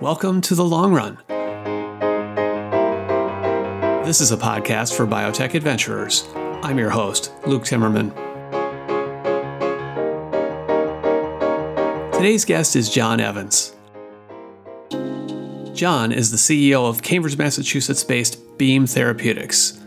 Welcome to The Long Run. This is a podcast for biotech adventurers. I'm your host, Luke Timmerman. Today's guest is John Evans. John is the CEO of Cambridge, Massachusetts based Beam Therapeutics.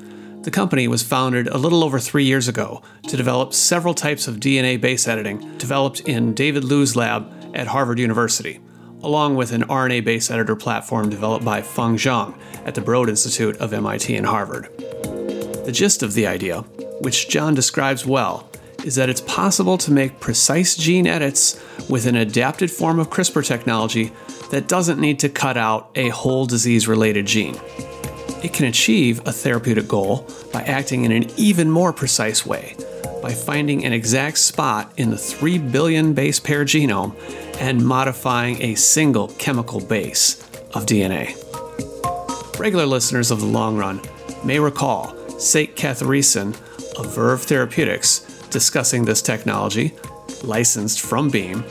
The company was founded a little over three years ago to develop several types of DNA base editing developed in David Liu's lab at Harvard University along with an RNA based editor platform developed by Feng Zhang at the Broad Institute of MIT and Harvard. The gist of the idea, which John describes well, is that it's possible to make precise gene edits with an adapted form of CRISPR technology that doesn't need to cut out a whole disease related gene. It can achieve a therapeutic goal by acting in an even more precise way, by finding an exact spot in the 3 billion base pair genome and modifying a single chemical base of DNA. Regular listeners of the long run may recall Sek Kathiresan of Verve Therapeutics discussing this technology, licensed from Beam,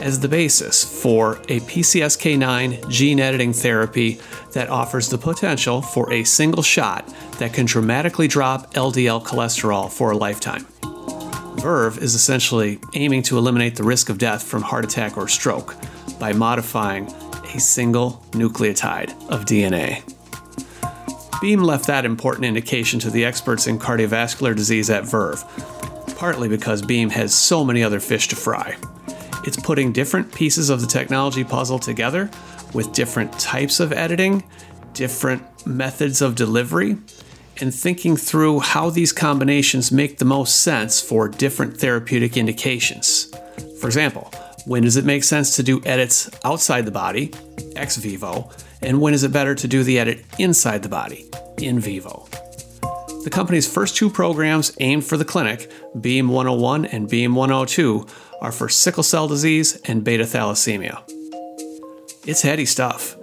as the basis for a PCSK9 gene editing therapy that offers the potential for a single shot that can dramatically drop LDL cholesterol for a lifetime. Verve is essentially aiming to eliminate the risk of death from heart attack or stroke by modifying a single nucleotide of DNA. Beam left that important indication to the experts in cardiovascular disease at Verve, partly because Beam has so many other fish to fry. It's putting different pieces of the technology puzzle together with different types of editing, different methods of delivery, and thinking through how these combinations make the most sense for different therapeutic indications. For example, when does it make sense to do edits outside the body, ex vivo, and when is it better to do the edit inside the body, in vivo? The company's first two programs aimed for the clinic, Beam 101 and Beam 102, are for sickle cell disease and beta thalassemia. It's heady stuff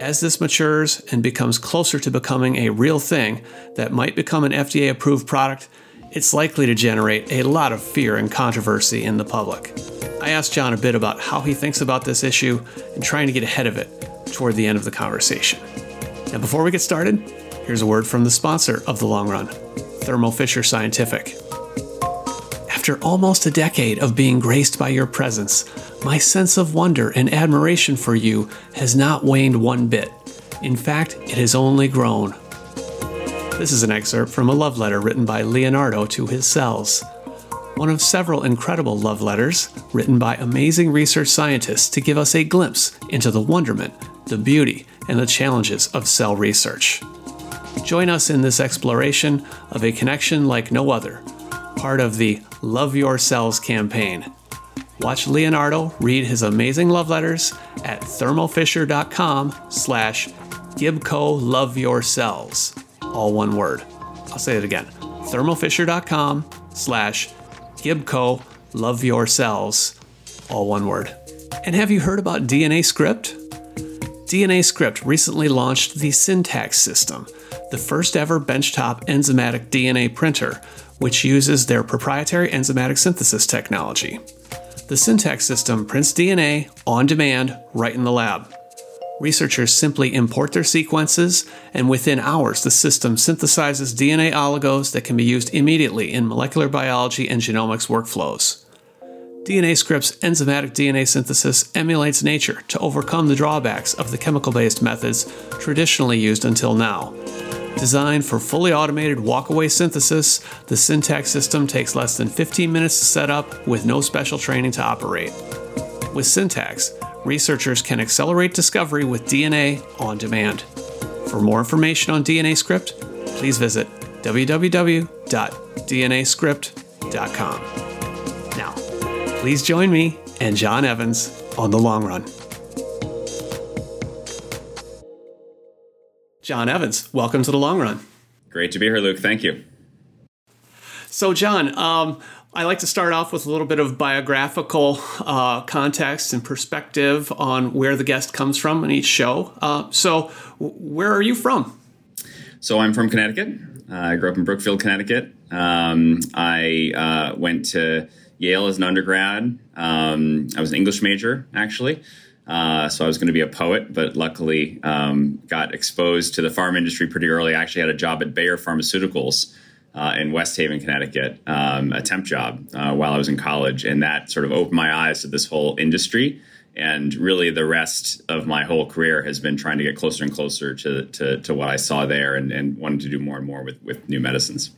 as this matures and becomes closer to becoming a real thing that might become an FDA approved product, it's likely to generate a lot of fear and controversy in the public. I asked John a bit about how he thinks about this issue and trying to get ahead of it toward the end of the conversation. Now, before we get started, here's a word from the sponsor of the long run, Thermo Fisher Scientific. After almost a decade of being graced by your presence, my sense of wonder and admiration for you has not waned one bit. In fact, it has only grown. This is an excerpt from a love letter written by Leonardo to his cells. One of several incredible love letters written by amazing research scientists to give us a glimpse into the wonderment, the beauty, and the challenges of cell research. Join us in this exploration of a connection like no other, part of the Love Your Cells campaign Watch Leonardo read his amazing love letters at thermofisher.com slash Gibco Love Your Cells. All one word. I'll say it again. thermofisher.com slash Gibco Love Your Cells. All one word. And have you heard about DNA Script? DNA Script recently launched the Syntax system, the first ever benchtop enzymatic DNA printer, which uses their proprietary enzymatic synthesis technology. The Syntax system prints DNA on demand right in the lab. Researchers simply import their sequences, and within hours, the system synthesizes DNA oligos that can be used immediately in molecular biology and genomics workflows. DNA Script's enzymatic DNA synthesis emulates nature to overcome the drawbacks of the chemical based methods traditionally used until now. Designed for fully automated walkaway synthesis, the Syntax system takes less than 15 minutes to set up with no special training to operate. With Syntax, researchers can accelerate discovery with DNA on demand. For more information on DNA Script, please visit www.dnascript.com. Now, please join me and John Evans on the long run. John Evans, welcome to the long run. Great to be here, Luke. Thank you. So, John, um, I like to start off with a little bit of biographical uh, context and perspective on where the guest comes from in each show. Uh, so, where are you from? So, I'm from Connecticut. Uh, I grew up in Brookfield, Connecticut. Um, I uh, went to Yale as an undergrad. Um, I was an English major, actually. Uh, so I was going to be a poet, but luckily um, got exposed to the farm industry pretty early. I actually had a job at Bayer Pharmaceuticals uh, in West Haven, Connecticut, um, a temp job uh, while I was in college, and that sort of opened my eyes to this whole industry. And really, the rest of my whole career has been trying to get closer and closer to to, to what I saw there, and, and wanted to do more and more with with new medicines.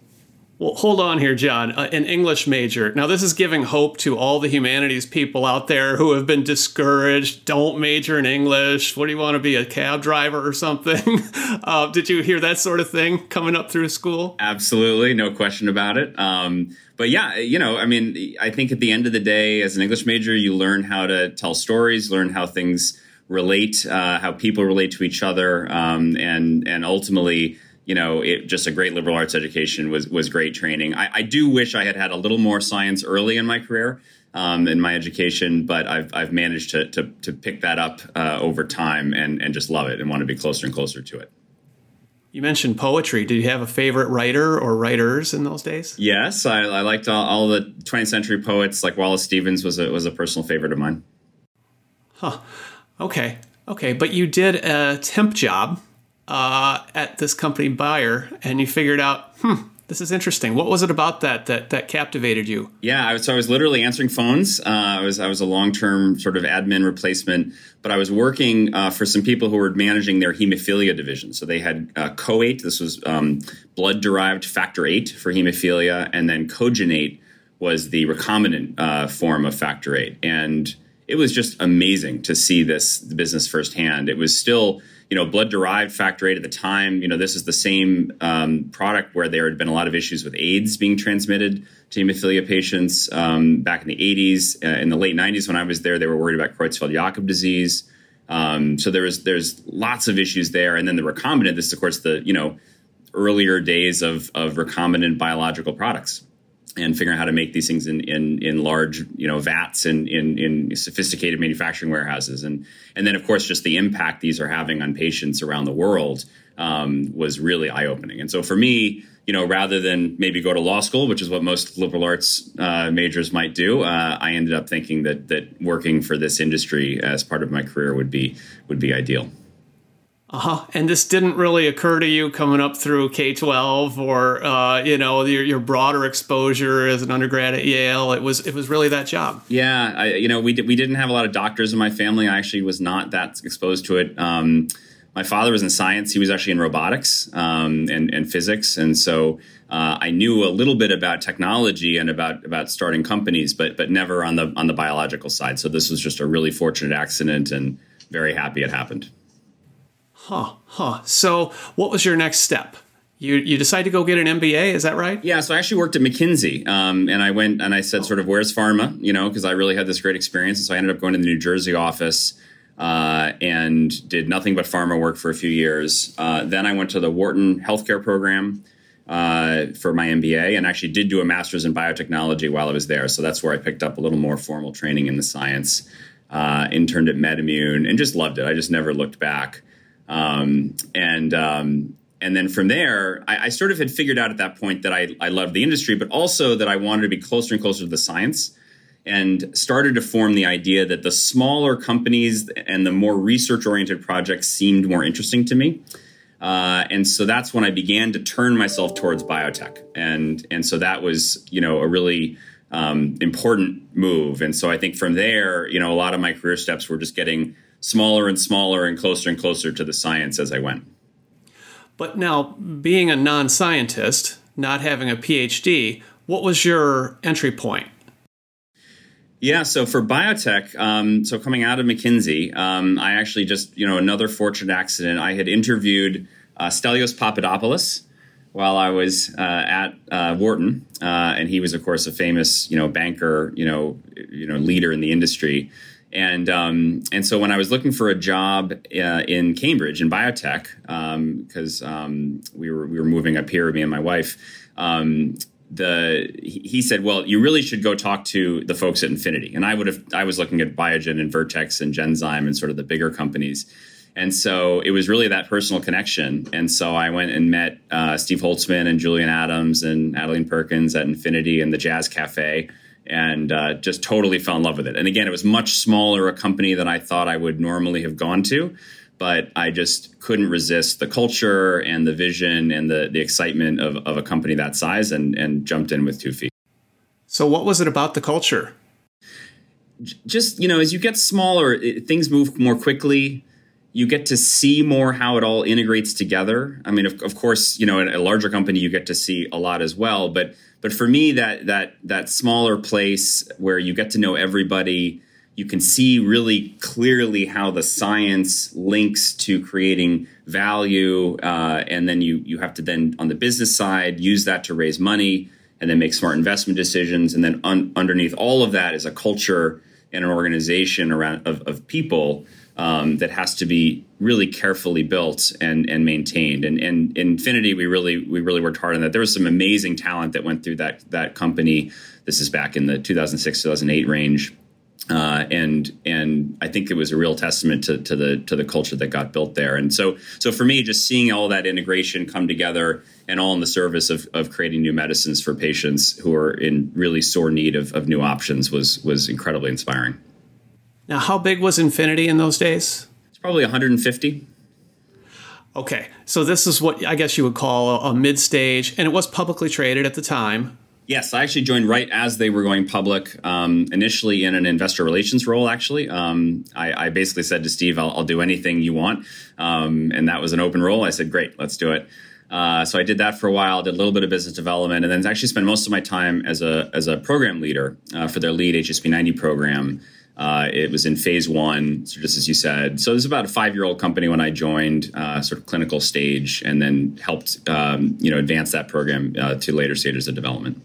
Well, hold on here, John. Uh, an English major. Now, this is giving hope to all the humanities people out there who have been discouraged. Don't major in English. What do you want to be, a cab driver or something? uh, did you hear that sort of thing coming up through school? Absolutely, no question about it. Um, but yeah, you know, I mean, I think at the end of the day, as an English major, you learn how to tell stories, learn how things relate, uh, how people relate to each other, um, and and ultimately you know, it, just a great liberal arts education was was great training. I, I, do wish I had had a little more science early in my career, um, in my education, but I've I've managed to to, to pick that up uh, over time and and just love it and want to be closer and closer to it. You mentioned poetry. Did you have a favorite writer or writers in those days? Yes, I, I liked all, all, the 20th century poets. Like Wallace Stevens was a was a personal favorite of mine. Huh. Okay. Okay, but you did a temp job uh, at this company Bayer, and you figured out, hmm, this is interesting. What was it about that that that captivated you? Yeah, I was, so I was literally answering phones. Uh, I was I was a long term sort of admin replacement, but I was working uh, for some people who were managing their hemophilia division. So they had uh, CoAIT, this was um, blood derived factor eight for hemophilia, and then Cogenate was the recombinant uh, form of factor eight, and it was just amazing to see this business firsthand. It was still you know, blood derived factor eight at the time, you know, this is the same um, product where there had been a lot of issues with AIDS being transmitted to hemophilia patients um, back in the 80s. Uh, in the late 90s, when I was there, they were worried about Creutzfeldt-Jakob disease. Um, so there was there's lots of issues there, and then the recombinant. This is of course the you know earlier days of of recombinant biological products and figuring out how to make these things in in, in large you know vats and in, in sophisticated manufacturing warehouses and and then of course just the impact these are having on patients around the world um, was really eye opening and so for me you know rather than maybe go to law school which is what most liberal arts uh, majors might do uh, I ended up thinking that that working for this industry as part of my career would be would be ideal. Uh huh. And this didn't really occur to you coming up through K twelve or uh, you know your, your, broader exposure as an undergrad at Yale. It was it was really that job. Yeah, I, you know we did, we didn't have a lot of doctors in my family. I actually was not that exposed to it. Um, my father was in science. He was actually in robotics um, and, and physics, and so uh, I knew a little bit about technology and about about starting companies, but but never on the on the biological side. So this was just a really fortunate accident, and very happy it happened. Huh, huh. So, what was your next step? You you decide to go get an MBA, is that right? Yeah. So I actually worked at McKinsey, um, and I went and I said, sort of, where's pharma? You know, because I really had this great experience, and so I ended up going to the New Jersey office. Uh, and did nothing but pharma work for a few years. Uh, then I went to the Wharton Healthcare Program uh, for my MBA, and actually did do a master's in biotechnology while I was there. So that's where I picked up a little more formal training in the science. Uh, interned at MedImmune and just loved it. I just never looked back. Um, and um, and then from there, I, I, sort of had figured out at that point that I, I loved the industry, but also that I wanted to be closer and closer to the science and started to form the idea that the smaller companies and the more research oriented projects seemed more interesting to me. Uh, and so that's when I began to turn myself towards biotech. And, and so that was, you know, a really um, important move. And so I think from there, you know, a lot of my career steps were just getting smaller and smaller and closer and closer to the science as I went. But now, being a non scientist, not having a PhD, what was your entry point? Yeah, so for biotech, um, so coming out of McKinsey, um, I actually just, you know, another fortunate accident. I had interviewed uh, Stelios Papadopoulos while I was uh, at uh, Wharton, uh, and he was, of course, a famous, you know, banker, you know, you know, leader in the industry. And um, and so when I was looking for a job uh, in Cambridge in biotech, because um, um, we were we were moving up here, me and my wife, um, the he said, "Well, you really should go talk to the folks at Infinity." And I would have I was looking at Biogen and Vertex and Genzyme and sort of the bigger companies. And so it was really that personal connection. And so I went and met uh, Steve Holtzman and Julian Adams and Adelene Perkins at Infinity and the Jazz Cafe and uh, just totally fell in love with it. And again, it was much smaller a company than I thought I would normally have gone to, but I just couldn't resist the culture and the vision and the the excitement of, of a company that size, and and jumped in with two feet. So, what was it about the culture? Just you know, as you get smaller, it, things move more quickly you get to see more how it all integrates together. I mean, of, of course, you know, in a larger company, you get to see a lot as well. But but for me, that that that smaller place where you get to know everybody, you can see really clearly how the science links to creating value, uh, and then you you have to then on the business side use that to raise money and then make smart investment decisions. And then un- underneath all of that is a culture and an organization around of, of people um, that has to be really carefully built and and maintained. And and Infinity, we really we really worked hard on that. There was some amazing talent that went through that that company. This is back in the 2006 2008 range. Uh, and and I think it was a real testament to, to the to the culture that got built there. And so so for me, just seeing all that integration come together and all in the service of, of creating new medicines for patients who are in really sore need of, of new options was was incredibly inspiring. Now, how big was Infinity in those days? It's probably 150. Okay, so this is what I guess you would call a, a mid stage, and it was publicly traded at the time. Yes, I actually joined right as they were going public. Um, initially, in an investor relations role. Actually, um, I, I, basically said to Steve, I'll, "I'll do anything you want," um, and that was an open role. I said, "Great, let's do it." Uh, so I did that for a while. Did a little bit of business development, and then actually spent most of my time as a as a program leader uh, for their lead HSP ninety program. Uh, it was in phase one, so just as you said. So it was about a five year old company when I joined, uh, sort of clinical stage, and then helped um, you know advance that program uh, to later stages of development.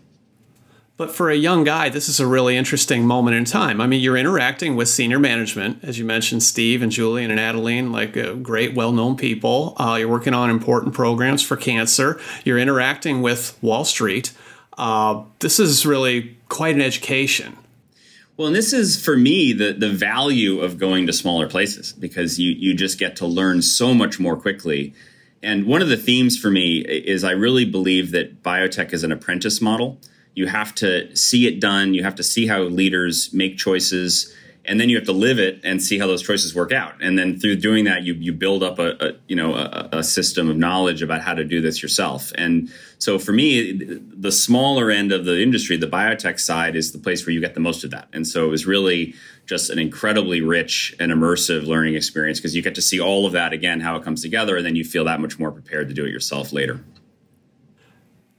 But for a young guy, this is a really interesting moment in time. I mean, you're interacting with senior management, as you mentioned, Steve and Julian and Adeline, like uh, great, well known people. Uh, you're working on important programs for cancer. You're interacting with Wall Street. Uh, this is really quite an education. Well, and this is for me the the value of going to smaller places because you you just get to learn so much more quickly. And one of the themes for me is I really believe that biotech is an apprentice model. You have to see it done, you have to see how leaders make choices and then you have to live it and see how those choices work out. And then through doing that you you build up a, a you know a, a, system of knowledge about how to do this yourself. And so for me the smaller end of the industry the biotech side is the place where you get the most of that. And so it was really just an incredibly rich and immersive learning experience because you get to see all of that again how it comes together and then you feel that much more prepared to do it yourself later.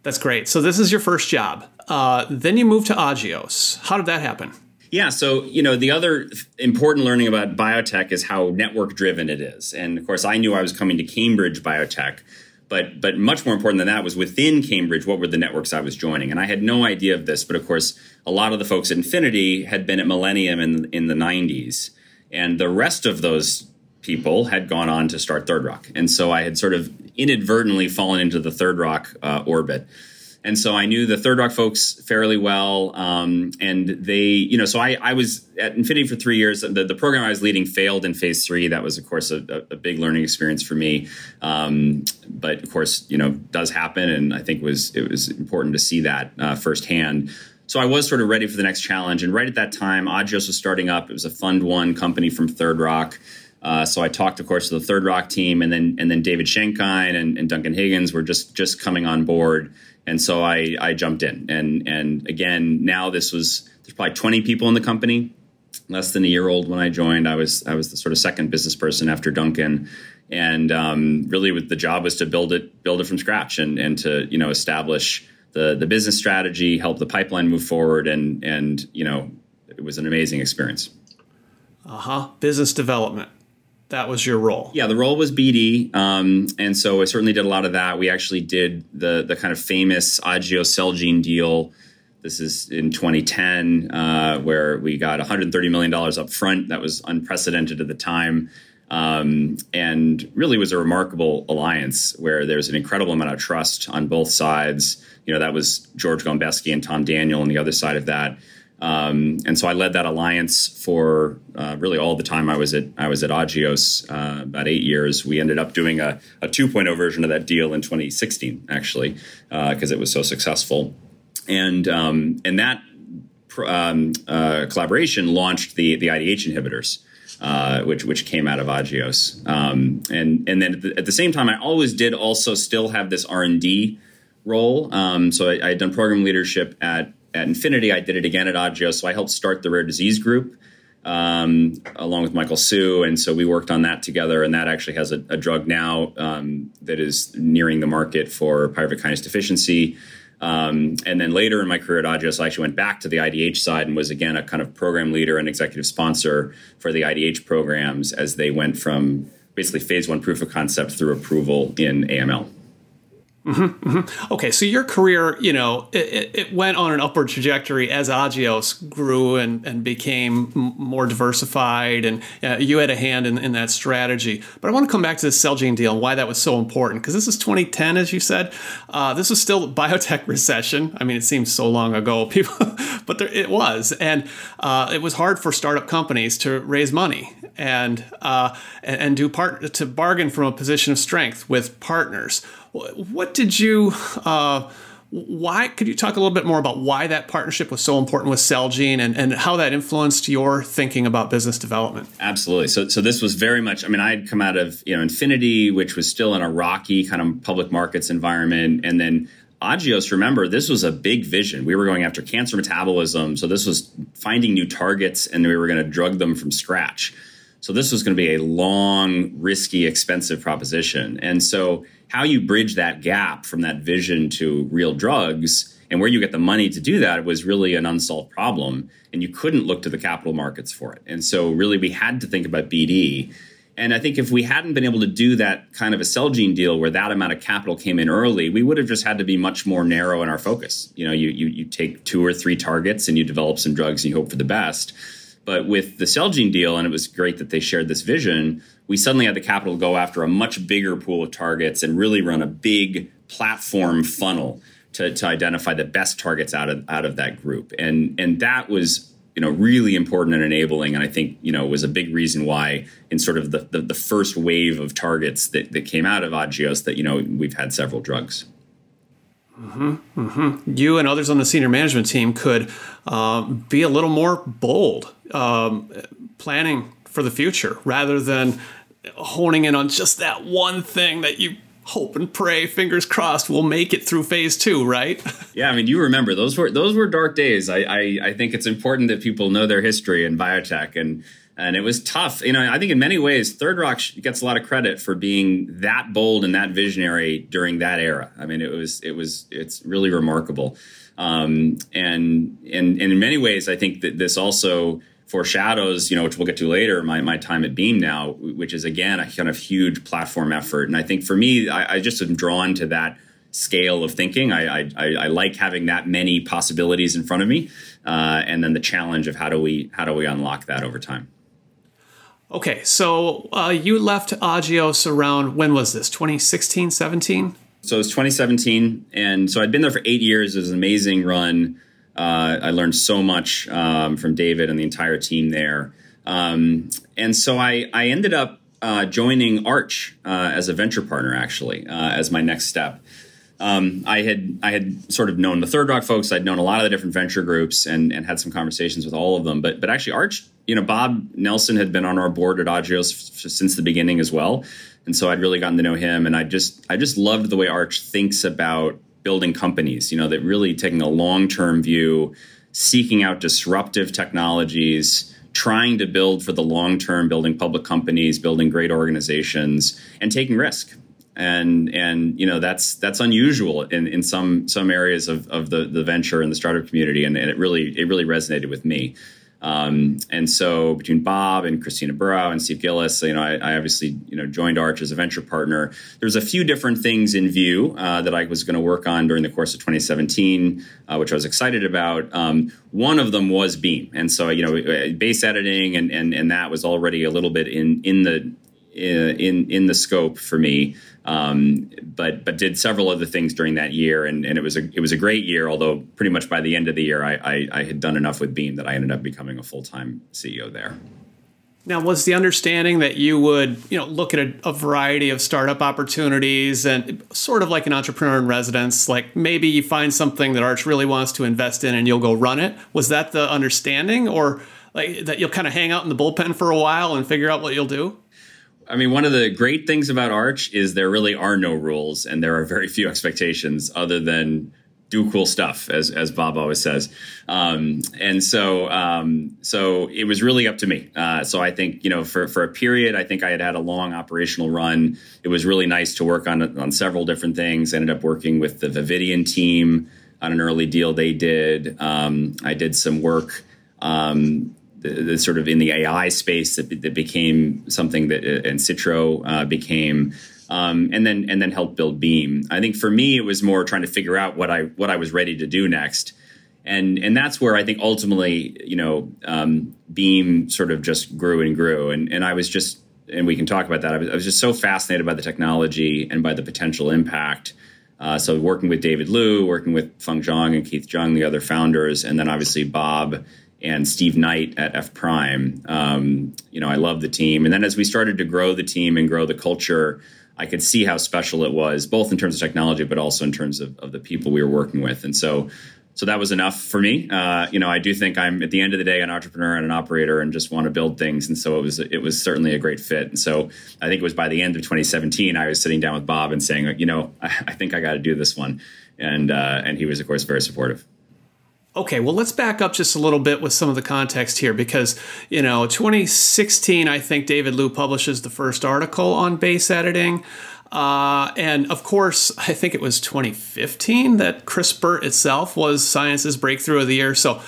That's great. So this is your first job. Uh, then you move to agios. How did that happen yeah, so you know the other important learning about biotech is how network driven it is, and of course I knew I was coming to Cambridge Biotech, but but much more important than that was within Cambridge what were the networks I was joining, and I had no idea of this, but of course a lot of the folks at Infinity had been at Millennium in in the '90s, and the rest of those people had gone on to start Third Rock, and so I had sort of inadvertently fallen into the Third Rock uh, orbit. And so I knew the Third Rock folks fairly well. Um, and they, you know, so I, I was at Infinity for three years. The, the program I was leading failed in phase three. That was, of course, a, a big learning experience for me. Um, but of course, you know, does happen. And I think was, it was important to see that uh, firsthand. So I was sort of ready for the next challenge. And right at that time, Agios was starting up. It was a Fund One company from Third Rock. Uh, so I talked, of course, to the Third Rock team, and then and then David Schenkein and, and Duncan Higgins were just just coming on board and so I, I jumped in. And, and again, now this was, there's probably 20 people in the company, less than a year old when I joined. I was, I was the sort of second business person after Duncan. And um, really with the job was to build it, build it from scratch and, and to, you know, establish the, the business strategy, help the pipeline move forward. And, and, you know, it was an amazing experience. Uh huh. Business development that was your role. Yeah, the role was BD, um, and so I certainly did a lot of that. We actually did the the kind of famous Agios Celgene deal. This is in 2010, uh, where we got 130 million dollars up front. That was unprecedented at the time, um, and really was a remarkable alliance where there's an incredible amount of trust on both sides. You know, that was George Gombeski and Tom Daniel on the other side of that. Um, and so I led that alliance for uh, really all the time I was at I was at Agios uh, about eight years. We ended up doing a, a 2.0 version of that deal in 2016, actually, because uh, it was so successful. And um, and that um, uh, collaboration launched the the IDH inhibitors. Uh, which which came out of Agios, um, and and then at the, at the, same time, I always did also still have this R and D role. Um, so I, I, had done program leadership at at Infinity. I did it again at Agios. So I helped start the rare disease group um, along with Michael Hsu, and so we worked on that together. And that actually has a, a drug now um, that is nearing the market for pyruvate kinase deficiency. Um, and then later in my career at Agios, I actually went back to the IDH side and was again a kind of program leader and executive sponsor for the IDH programs as they went from basically phase one proof of concept through approval in AML. Mm-hmm, mm-hmm. Okay, so your career, you know, it, it, went on an upward trajectory as Agios grew and, and became more diversified, and uh, you had a hand in, in that strategy. But I want to come back to the Celgene deal and why that was so important, because this is 2010, as you said. Uh, this was still biotech recession. I mean, it seems so long ago, people, but there, it was, and uh, it was hard for startup companies to raise money and uh, and, and do part to bargain from a position of strength with partners. What did you? Uh, why could you talk a little bit more about why that partnership was so important with Celgene and, and how that influenced your thinking about business development? Absolutely. So, so this was very much. I mean, I had come out of you know Infinity, which was still in a rocky kind of public markets environment, and then Agios. Remember, this was a big vision. We were going after cancer metabolism, so this was finding new targets, and we were going to drug them from scratch. So this was going to be a long, risky, expensive proposition, and so how you bridge that gap from that vision to real drugs and where you get the money to do that was really an unsolved problem and you couldn't look to the capital markets for it. And so really we had to think about bd and i think if we hadn't been able to do that kind of a Celgene deal where that amount of capital came in early we would have just had to be much more narrow in our focus. You know you, you, you take two or three targets and you develop some drugs and you hope for the best. But with the Celgene deal, and it was great that they shared this vision, we suddenly had the capital go after a much bigger pool of targets and really run a big platform funnel to, to identify the best targets out of out of that group. And and that was you know really important and enabling and i think you know was a big reason why in sort of the, the, the first wave of targets that, that came out of agios that you know we've had several drugs Mm-hmm, mm-hmm. You and others on the senior management team could uh, be a little more bold, um, planning for the future rather than honing in on just that one thing that you hope and pray, fingers crossed, will make it through phase two, right? Yeah, I mean, you remember those were those were dark days. I I, I think it's important that people know their history in biotech and and it was tough. You know, I think in many ways, Third Rock gets a lot of credit for being that bold and that visionary during that era. I mean, it was it was it's really remarkable, um, and and and in many ways, I think that this also foreshadows, you know, which we'll get to later, my, my time at Beam now, which is again a kind of huge platform effort. And I think for me, I, I just am drawn to that scale of thinking. I, I, I, like having that many possibilities in front of me, uh, and then the challenge of how do we how do we unlock that over time. Okay, so uh, you left Agios around when was this? 2016, 17? So it was 2017, and so I'd been there for eight years. It was an amazing run. Uh, I learned so much um, from David and the entire team there. Um, and so I, I ended up uh, joining Arch uh, as a venture partner, actually, uh, as my next step. Um, I had I had sort of known the Third Rock folks. I'd known a lot of the different venture groups and, and had some conversations with all of them. But but actually, Arch, you know, Bob Nelson had been on our board at Agios f- since the beginning as well, and so I'd really gotten to know him. And I just I just loved the way Arch thinks about building companies. You know, that really taking a long term view, seeking out disruptive technologies trying to build for the long term, building public companies, building great organizations, and taking risk and and you know that's that's unusual in, in some some areas of, of the the venture and the startup community and, and it really it really resonated with me um, and so between Bob and Christina Burrow and Steve Gillis, you know, I, I, obviously you know joined Arch as a venture partner. There's a few different things in view uh, that I was going to work on during the course of 2017, uh, which I was excited about. Um, one of them was Beam, and so you know, base editing and and and that was already a little bit in in the in in the scope for me. Um, but but did several other things during that year, and, and it was a it was a great year. Although pretty much by the end of the year, I, I, I had done enough with Beam that I ended up becoming a full time CEO there. Now, was the understanding that you would, you know, look at a, a, variety of startup opportunities and sort of like an entrepreneur in residence, like maybe you find something that Arch really wants to invest in and you'll go run it? Was that the understanding, or like that you'll kind of hang out in the bullpen for a while and figure out what you'll do? I mean, one of the great things about Arch is there really are no rules and there are very few expectations other than do cool stuff, as as Bob always says. Um, and so um, so it was really up to me. Uh, so I think you know for for a period, I think I had had a long operational run. It was really nice to work on on several different things. Ended up working with the Vividian team on an early deal they did. Um, I did some work. Um, the, the, sort of in the AI space that, that became something that uh, and Citro uh, became um, and then and then helped build Beam. I think for me, it was more trying to figure out what I what I was ready to do next, and and that's where I think ultimately, you know, um, Beam sort of just grew and grew, and and I was just and we can talk about that. I was, I was just so fascinated by the technology and by the potential impact. Uh, so working with David Liu, working with Feng Zhang and Keith Jung, the other founders, and then obviously Bob and Steve Knight at F Prime. Um, you know, I love the team. And then as we started to grow the team and grow the culture, I could see how special it was, both in terms of technology, but also in terms of, of the people we were working with. And so, so that was enough for me. Uh, you know, I do think I'm at the end of the day an entrepreneur and an operator, and just want to build things. And so it was it was certainly a great fit. And so I think it was by the end of 2017, I was sitting down with Bob and saying, you know, I, I think I got to do this one. And uh, and he was of course very supportive. Okay, well, let's back up just a little bit with some of the context here because, you know, 2016, I think David Liu publishes the first article on base editing. Uh, and of course, I think it was 2015 that CRISPR itself was science's breakthrough of the year. So,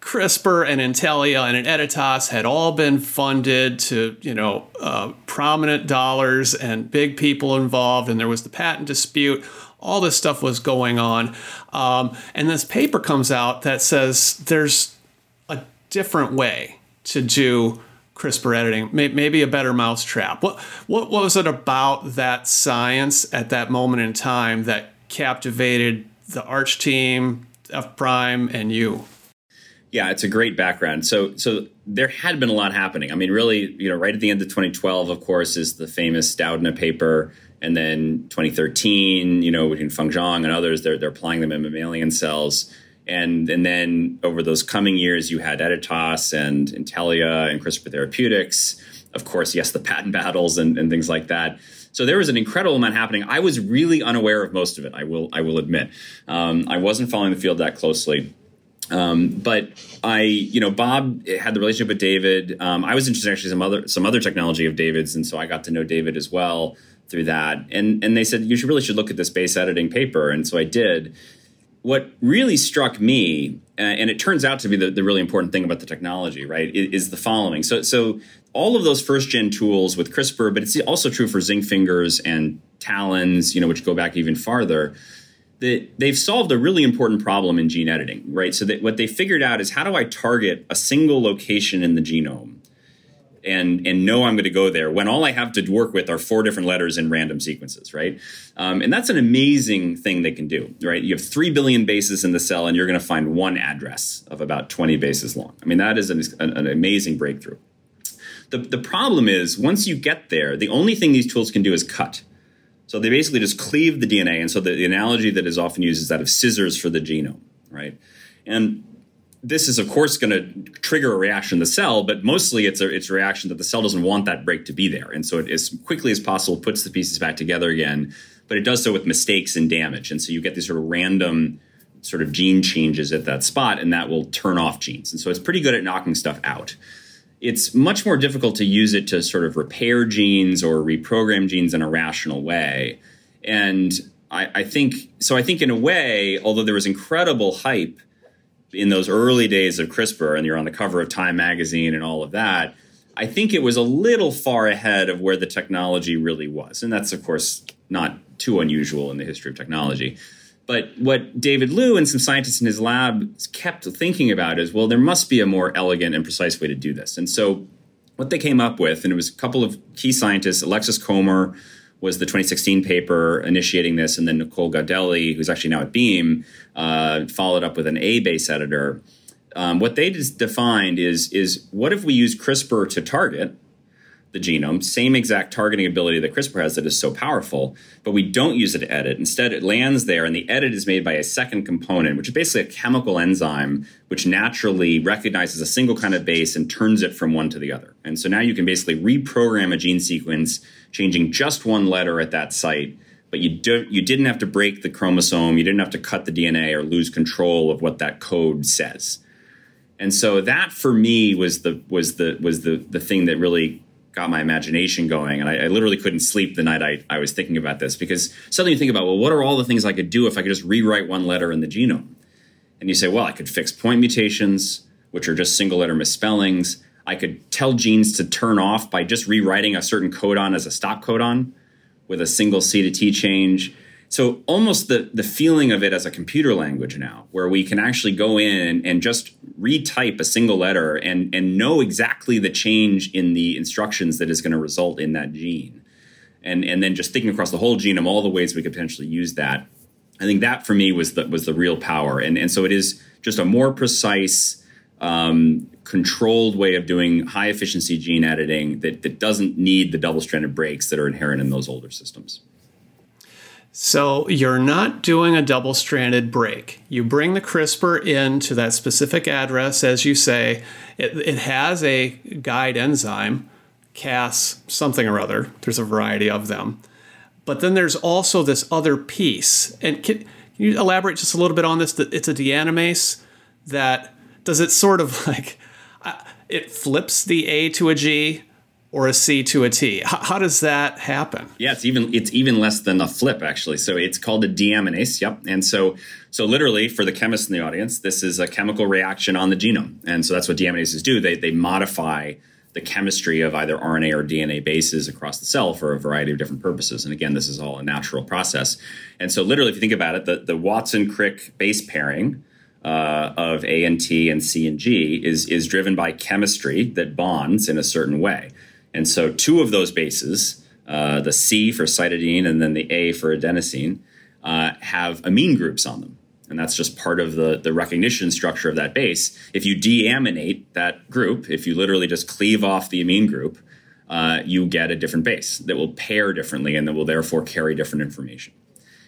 CRISPR and Intellia and Editas had all been funded to, you know, uh, prominent dollars and big people involved, and there was the patent dispute all this stuff was going on. Um, and this paper comes out that says there's a different way to do CRISPR editing, maybe a better mousetrap. What, what was it about that science at that moment in time that captivated the Arch team, F Prime, and you? Yeah, it's a great background. So, so there had been a lot happening. I mean, really, you know, right at the end of 2012, of course, is the famous Doudna paper and then 2013, you know, between Feng Zhang and others, they're, they're applying them in mammalian cells. And, and then over those coming years, you had Editas and Intellia and CRISPR Therapeutics. Of course, yes, the patent battles and, and things like that. So there was an incredible amount happening. I was really unaware of most of it. I will I will admit. Um, I wasn't following the field that closely. Um, but I, you know, Bob had the relationship with David. Um, I was interested in actually some other some other technology of David's, and so I got to know David as well through that. And and they said you should really should look at this base editing paper, and so I did. What really struck me, uh, and it turns out to be the, the really important thing about the technology, right, is, is the following. So so all of those first gen tools with CRISPR, but it's also true for zinc fingers and talons, you know, which go back even farther. That they've solved a really important problem in gene editing, right? So that what they figured out is how do I target a single location in the genome and and know I'm going to go there when all I have to work with are four different letters in random sequences, right? Um, and that's an amazing thing they can do, right? You have three billion bases in the cell, and you're going to find one address of about 20 bases long. I mean, that is an, an amazing breakthrough. The, the problem is once you get there, the only thing these tools can do is cut. So they basically just cleave the DNA. And so the, the analogy that is often used is that of scissors for the genome, right? And this is of course going to trigger a reaction in the cell, but mostly it's a it's a reaction that the cell doesn't want that break to be there, and so it as quickly as possible puts the pieces back together again. But it does so with mistakes and damage, and so you get these sort of random sort of gene changes at that spot, and that will turn off genes. And so it's pretty good at knocking stuff out. It's much more difficult to use it to sort of repair genes or reprogram genes in a rational way. And I, I think so. I think in a way, although there was incredible hype in those early days of CRISPR and you're on the cover of Time magazine and all of that, I think it was a little far ahead of where the technology really was. And that's, of course, not too unusual in the history of technology. But what David Liu and some scientists in his lab kept thinking about is well, there must be a more elegant and precise way to do this. And so what they came up with, and it was a couple of key scientists, Alexis Comer, was the 2016 paper initiating this, and then Nicole Gaudelli, who's actually now at Beam, uh, followed up with an A base editor. Um, what they defined is is what if we use CRISPR to target, the genome, same exact targeting ability that CRISPR has that is so powerful, but we don't use it to edit. Instead, it lands there, and the edit is made by a second component, which is basically a chemical enzyme which naturally recognizes a single kind of base and turns it from one to the other. And so now you can basically reprogram a gene sequence, changing just one letter at that site. But you don't you didn't have to break the chromosome, you didn't have to cut the DNA or lose control of what that code says. And so that for me was the was the was the the thing that really got my imagination going. And I, I, literally couldn't sleep the night I, I was thinking about this because suddenly you think about, well, what are all the things I could do if I could just rewrite one letter in the genome? And you say, well, I could fix point mutations, which are just single letter misspellings. I could tell genes to turn off by just rewriting a certain codon as a stop codon with a single C to T change. So almost the the feeling of it as a computer language now, where we can actually go in and just retype a single letter and and know exactly the change in the instructions that is going to result in that gene, and and then just thinking across the whole genome, all the ways we could potentially use that. I think that for me was the was the real power, and and so it is just a more precise. Um, controlled way of doing high efficiency gene editing that, that doesn't need the double stranded breaks that are inherent in those older systems. So you're not doing a double stranded break. You bring the CRISPR into that specific address, as you say. It, it has a guide enzyme, Cas something or other. There's a variety of them. But then there's also this other piece. And can, can you elaborate just a little bit on this? That it's a deaminase that does it sort of like uh, it flips the A to a G or a C to a T. How, how, does that happen? Yeah, it's even it's even less than a flip actually. So it's called a deaminase. Yep. And so so literally for the chemists in the audience, this is a chemical reaction on the genome, and so that's what deaminases do. They they modify the chemistry of either RNA or DNA bases across the cell for a variety of different purposes. And again, this is all a natural process. And so literally, if you think about it, the, the Watson-Crick base pairing uh, of A and T and C and G is is driven by chemistry that bonds in a certain way. And so, two of those bases, uh, the C for cytidine and then the A for adenosine, uh, have amine groups on them. And that's just part of the, the recognition structure of that base. If you deaminate that group, if you literally just cleave off the amine group, uh, you get a different base that will pair differently and that will therefore carry different information.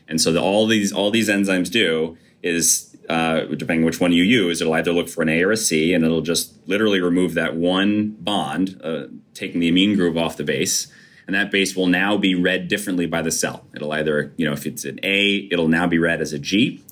And so the, all these all these enzymes do is uh, depending which one you use, it'll either look for an A or a C, and it'll just literally remove that one bond, uh, taking the amine group off the base. And that base will now be read differently by the cell. It'll either, you know, if it's an A, it'll now be read as a G,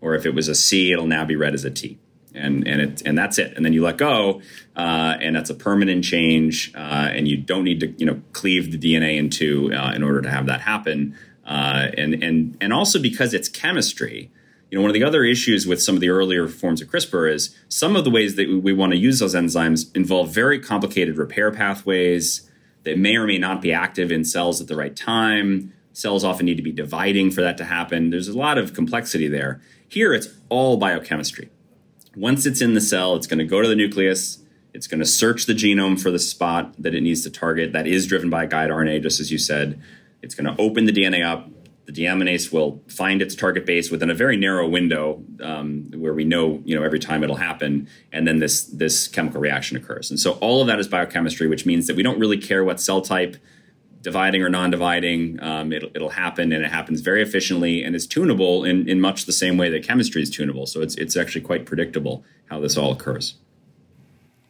or if it was a C, it'll now be read as a T. And and it and that's it. And then you let go, uh, and that's a permanent change. Uh, and you don't need to, you know, cleave the DNA in two uh, in order to have that happen. Uh, and and and also because it's chemistry you know, one of the other issues with some of the earlier forms of CRISPR is some of the ways that we want to use those enzymes involve very complicated repair pathways that may or may not be active in cells at the right time. Cells often need to be dividing for that to happen. There's a lot of complexity there. Here, it's all biochemistry. Once it's in the cell, it's going to go to the nucleus. It's going to search the genome for the spot that it needs to target. That is driven by a guide RNA, just as you said. It's going to open the DNA up, the deaminase will find its target base within a very narrow window um, where we know you know every time it'll happen and then this this chemical reaction occurs. And so all of that is biochemistry which means that we don't really care what cell type dividing or non-dividing um, it'll, it'll happen and it happens very efficiently and is tunable in, in much the same way that chemistry is tunable. So it's, it's actually quite predictable how this all occurs.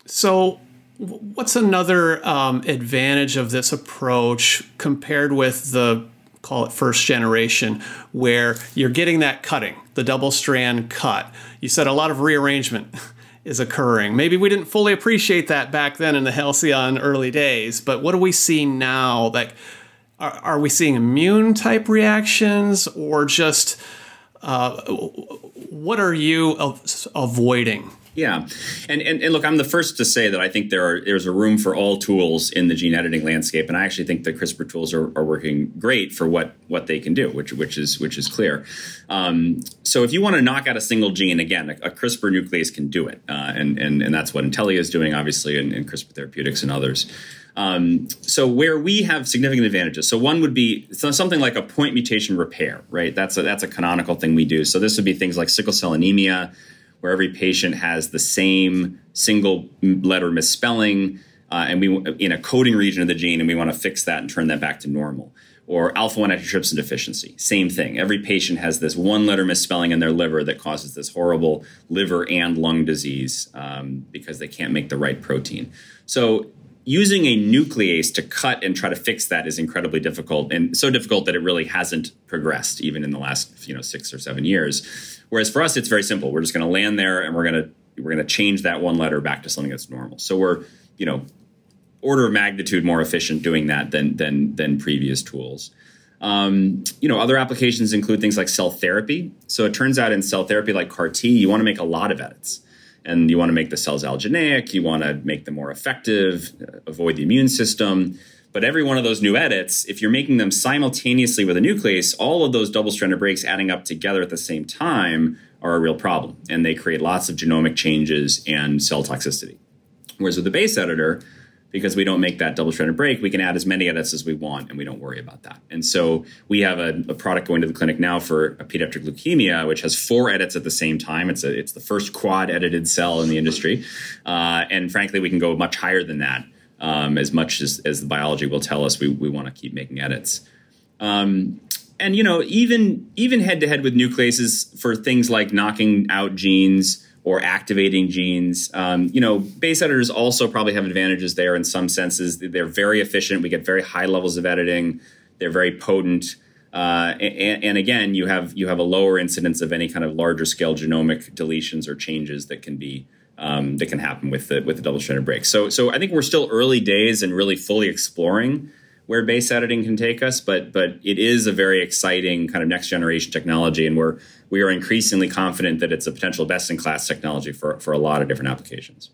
So what's another um, advantage of this approach compared with the call it first generation, where you're getting that cutting, the double strand cut. You said a lot of rearrangement is occurring. Maybe we didn't fully appreciate that back then in the Halcyon early days, but what do we see now? That are, are we seeing immune type reactions or just uh, what are you avoiding? Yeah, and, and and look, I'm the first to say that I think there are there's a room for all tools in the gene editing landscape, and I actually think the CRISPR tools are, are working great for what what they can do, which which is which is clear. Um, so if you want to knock out a single gene, again, a, a CRISPR nuclease can do it, uh, and and and that's what Intellia is doing, obviously, and, CRISPR Therapeutics and others. Um, so where we have significant advantages, so one would be something like a point mutation repair, right? That's a that's a canonical thing we do. So this would be things like sickle cell anemia where every patient has the same single letter misspelling. uh, and we in a coding region of the gene, and we want to fix that and turn that back to normal. Or alpha 1 antitrypsin deficiency, same thing. Every patient has this one letter misspelling in their liver that causes this horrible liver and lung disease um, because they can't make the right protein. So using a nuclease to cut and try to fix that is incredibly difficult and so difficult that it really hasn't progressed even in the last you know six or seven years. Whereas for us it's very simple. We're just going to land there and we're going to we're going to change that one letter back to something that's normal. So we're you know order of magnitude more efficient doing that than than than previous tools. Um, you know other applications include things like cell therapy. So it turns out in cell therapy like car t you want to make a lot of edits and you want to make the cells allogeneic, you want to make them more effective, uh, avoid the immune system. But every one of those new edits, if you're making them simultaneously with a nuclease, all of those double stranded breaks adding up together at the same time are a real problem. And they create lots of genomic changes and cell toxicity. Whereas with the base editor, because we don't make that double stranded break, we can add as many edits as we want and we don't worry about that. And so we have a, a, product going to the clinic now for a pediatric leukemia, which has four edits at the same time. It's a, it's the first quad edited cell in the industry. Uh, and frankly, we can go much higher than that. Um, as much as, as the biology will tell us, we, we want to keep making edits. Um, and you know, even even head to head with nucleases for things like knocking out genes, or activating genes. Um, you know, base editors also probably have advantages there in some senses. They're very efficient. We get very high levels of editing. They're very potent. Uh, and, and, again, you have you have a lower incidence of any kind of larger scale genomic deletions or changes that can be um, that can happen with the with the double stranded break. So so I think we're still early days and really fully exploring where base editing can take us, but but it is a very exciting kind of next generation technology, and we're we are increasingly confident that it's a potential best in class technology for for a lot of different applications.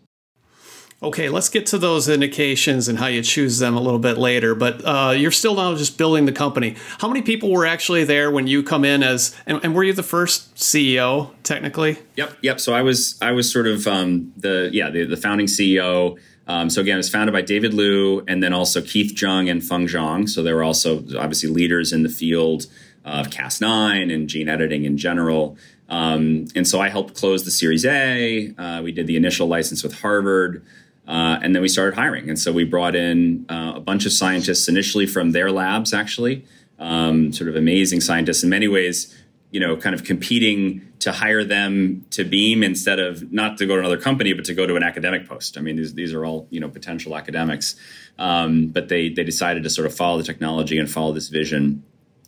Okay, let's get to those indications and how you choose them a little bit later. But uh, you're still now just building the company. How many people were actually there when you come in as, and, and were you the first CEO technically? Yep, yep. So I was, I was sort of um, the yeah the, the founding CEO. Um, so again, it was founded by David Liu and then also Keith Jung and Feng Zhang. So they were also obviously leaders in the field of Cas9 and gene editing in general. Um, and so I helped close the Series A. Uh, we did the initial license with Harvard. Uh, and then we started hiring. And so we brought in uh, a bunch of scientists initially from their labs, actually, um, sort of amazing scientists in many ways you know, kind of competing to hire them to Beam instead of not to go to another company, but to go to an academic post. I mean, these, these are all, you know, potential academics. Um, but they, they decided to sort of follow the technology and follow this vision.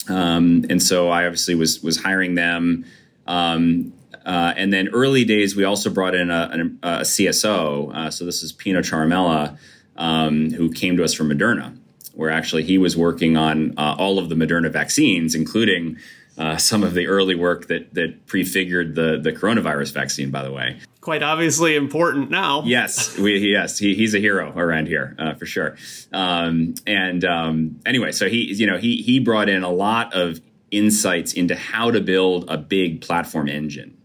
Um, and so I obviously was, was hiring them. Um, uh, and then early days, we also brought in a, a, a CSO. Uh, so this is Pino Ciaramella, um, who came to us from Moderna, where actually he was working on uh, all of the Moderna vaccines, including uh, some of the early work that that prefigured the the coronavirus vaccine. By the way, quite obviously important now. yes, we, yes, he, he's a hero around here uh, for sure. Um, and um, anyway, so he you know he he brought in a lot of insights into how to build a big platform engine.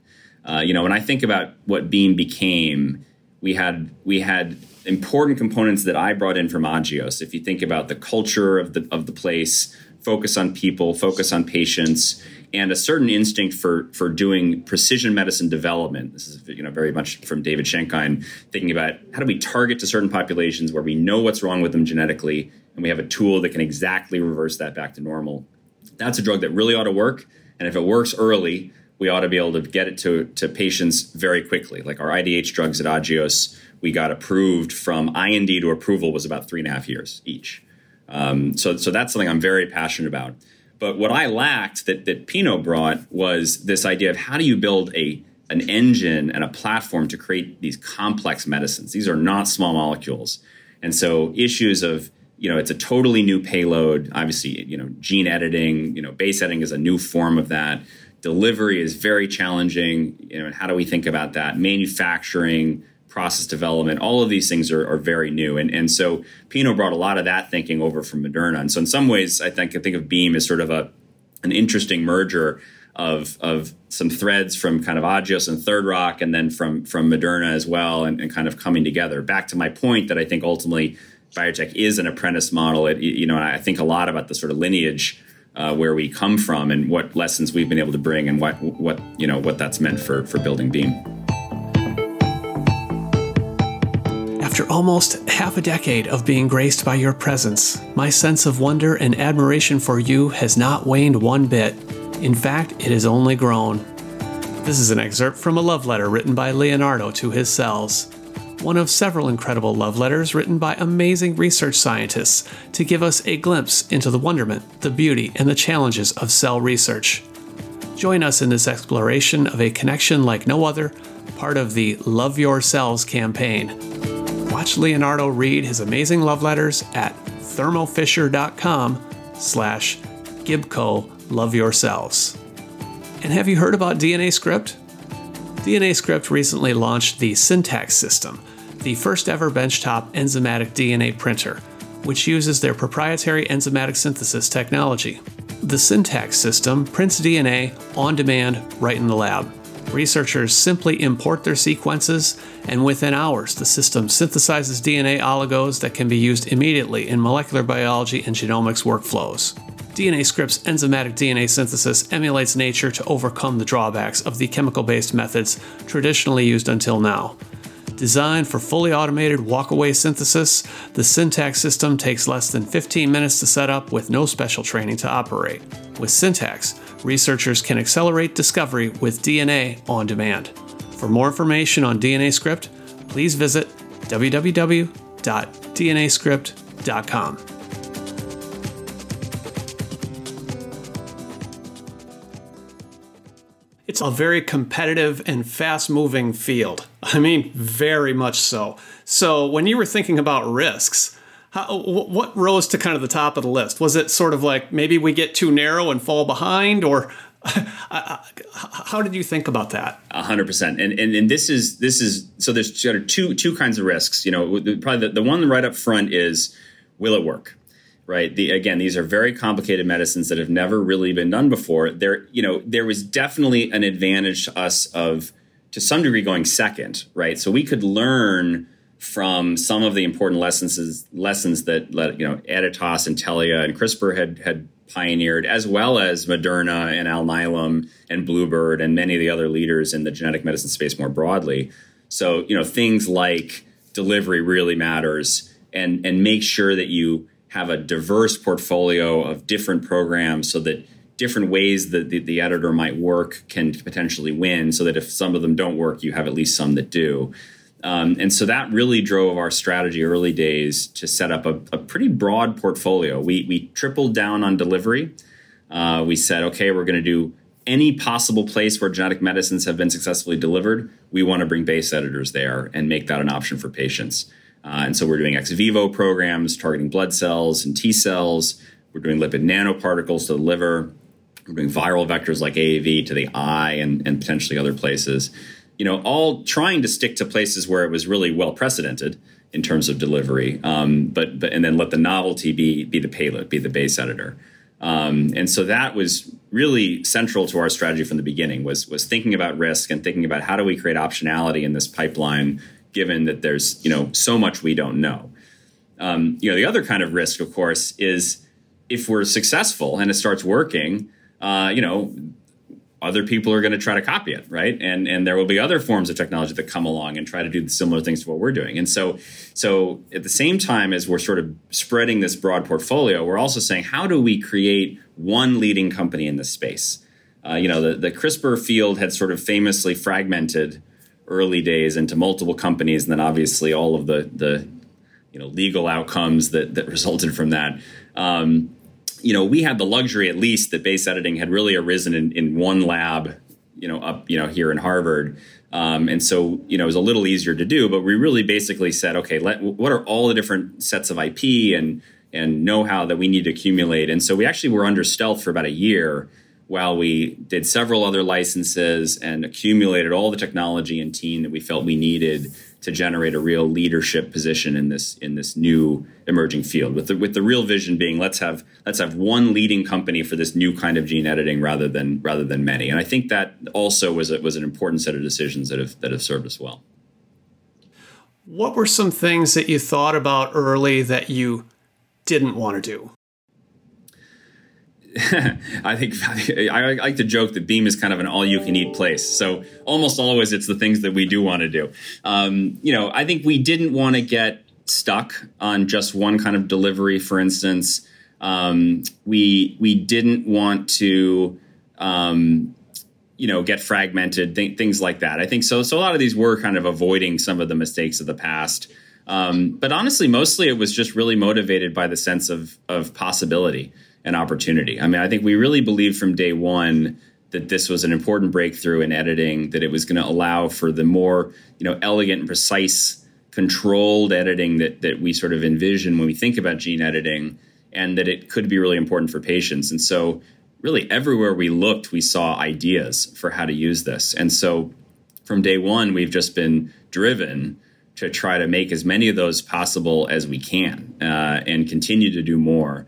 Uh, you know, when I think about what Beam became, we had we had important components that I brought in from Agios. If you think about the culture of the of the place, focus on people, focus on patients, and a certain instinct for for doing precision medicine development. This is you know very much from David Schenkein, thinking about how do we target to certain populations where we know what's wrong with them genetically, and we have a tool that can exactly reverse that back to normal. That's a drug that really ought to work, and if it works early, we ought to be able to get it to, to patients very quickly. Like our IDH drugs at Agios, we got approved from IND to approval was about three and a half years each. Um, so, so that's something I'm very passionate about. But what I lacked that that Pino brought was this idea of how do you build a an engine and a platform to create these complex medicines. These are not small molecules, and so issues of you know it's a totally new payload. Obviously, you know gene editing, you know base editing is a new form of that. Delivery is very challenging. You know, and how do we think about that? Manufacturing, process development, all of these things are, are, very new. And, and so Pino brought a lot of that thinking over from Moderna. And so in some ways, I think I think of Beam as sort of a an interesting merger of of some threads from kind of Agios and Third Rock, and then from from Moderna as well, and, and kind of coming together. Back to my point that I think ultimately biotech is an apprentice model. It, you know, I think a lot about the sort of lineage. Uh, where we come from and what lessons we've been able to bring and what what you know what that's meant for for building Beam. After almost half a decade of being graced by your presence, my sense of wonder and admiration for you has not waned one bit. In fact, it has only grown. This is an excerpt from a love letter written by Leonardo to his cells. One of several incredible love letters written by amazing research scientists to give us a glimpse into the wonderment, the beauty, and the challenges of cell research. Join us in this exploration of a connection like no other, part of the Love Your Cells campaign. Watch Leonardo read his amazing love letters at thermofisher.com slash Gibco Love Yourselves. And have you heard about DNA Script? DNA Script recently launched the Syntax system, the first ever benchtop enzymatic DNA printer, which uses their proprietary enzymatic synthesis technology. The Syntax system prints DNA on demand right in the lab Researchers simply import their sequences, and within hours, the system synthesizes DNA oligos that can be used immediately in molecular biology and genomics workflows. DNA Script's enzymatic DNA synthesis emulates nature to overcome the drawbacks of the chemical based methods traditionally used until now. Designed for fully automated walk-away synthesis, the Syntax system takes less than 15 minutes to set up with no special training to operate. With Syntax, researchers can accelerate discovery with DNA on demand. For more information on DNA Script, please visit www.dnascript.com. It's a very competitive and fast moving field. I mean, very much so. So, when you were thinking about risks, how, what rose to kind of the top of the list? Was it sort of like maybe we get too narrow and fall behind, or how did you think about that? Hundred percent. And and and this is this is so there's sort of two two kinds of risks. You know, probably the, the one right up front is will it work? right the, again these are very complicated medicines that have never really been done before there you know there was definitely an advantage to us of to some degree going second right? So we could learn from some of the important lessons lessons that you know editas Intellia and crispr had had pioneered as well as moderna and alnylam and bluebird and many of the other leaders in the genetic medicine space more broadly. So you know things like delivery really matters and and make sure that you have a diverse portfolio of different programs so that different ways that the, the, editor might work can potentially win so that if some of them don't work you have at least some that do. Um, and so that really drove our strategy early days to set up a, a pretty broad portfolio. We, we tripled down on delivery. Uh, we said okay we're going to do any possible place where genetic medicines have been successfully delivered. We want to bring base editors there and make that an option for patients. Uh, and so we're doing ex vivo programs targeting blood cells and T cells. We're doing lipid nanoparticles to the liver. Viral vectors like AAV to the eye and, and potentially other places. You know, all trying to stick to places where it was really well precedented in terms of delivery. Um, but, but and then let the novelty be be the payload, be the base editor. Um, and so that was really central to our strategy from the beginning was was thinking about risk and thinking about how do we create optionality in this pipeline given that there's you know so much we don't know. Um, you know, the other kind of risk, of course, is if we're successful and it starts working, uh, you know, other people are going to try to copy it, right? And and there will be other forms of technology that come along and try to do similar things to what we're doing. And so, so at the same time as we're sort of spreading this broad portfolio, we're also saying how do we create one leading company in this space? Uh, you know, the, the CRISPR field had sort of famously fragmented early days into multiple companies, and then obviously all of the the you know legal outcomes that that resulted from that. Um, you know, we had the luxury at least that base editing had really arisen in, in one lab, you know, up you know here in Harvard. Um, and so, you know, it was a little easier to do, but we really basically said, okay, let, what are all the different sets of IP and and know-how that we need to accumulate? And so we actually were under stealth for about a year while we did several other licenses and accumulated all the technology and team that we felt we needed to generate a real leadership position in this in this new emerging field with the with the real vision being let's have let's have one leading company for this new kind of gene editing rather than rather than many and I think that also was a, was an important set of decisions that have that have served us well. What were some things that you thought about early that you didn't want to do? I think I like to joke that Beam is kind of an all-you-can-eat place. So almost always, it's the things that we do want to do. Um, you know, I think we didn't want to get stuck on just one kind of delivery. For instance, um, we we didn't want to. Um, you know, get fragmented, th- things like that. I think so. So a lot of these were kind of avoiding some of the mistakes of the past. Um, but honestly, mostly it was just really motivated by the sense of of possibility and opportunity. I mean, I think we really believed from day one that this was an important breakthrough in editing, that it was going to allow for the more, you know, elegant and precise controlled editing that that we sort of envision when we think about gene editing and that it could be really important for patients. And so really everywhere we looked, we saw ideas for how to use this. And so from day one, we've just been driven to try to make as many of those possible as we can uh, and continue to do more.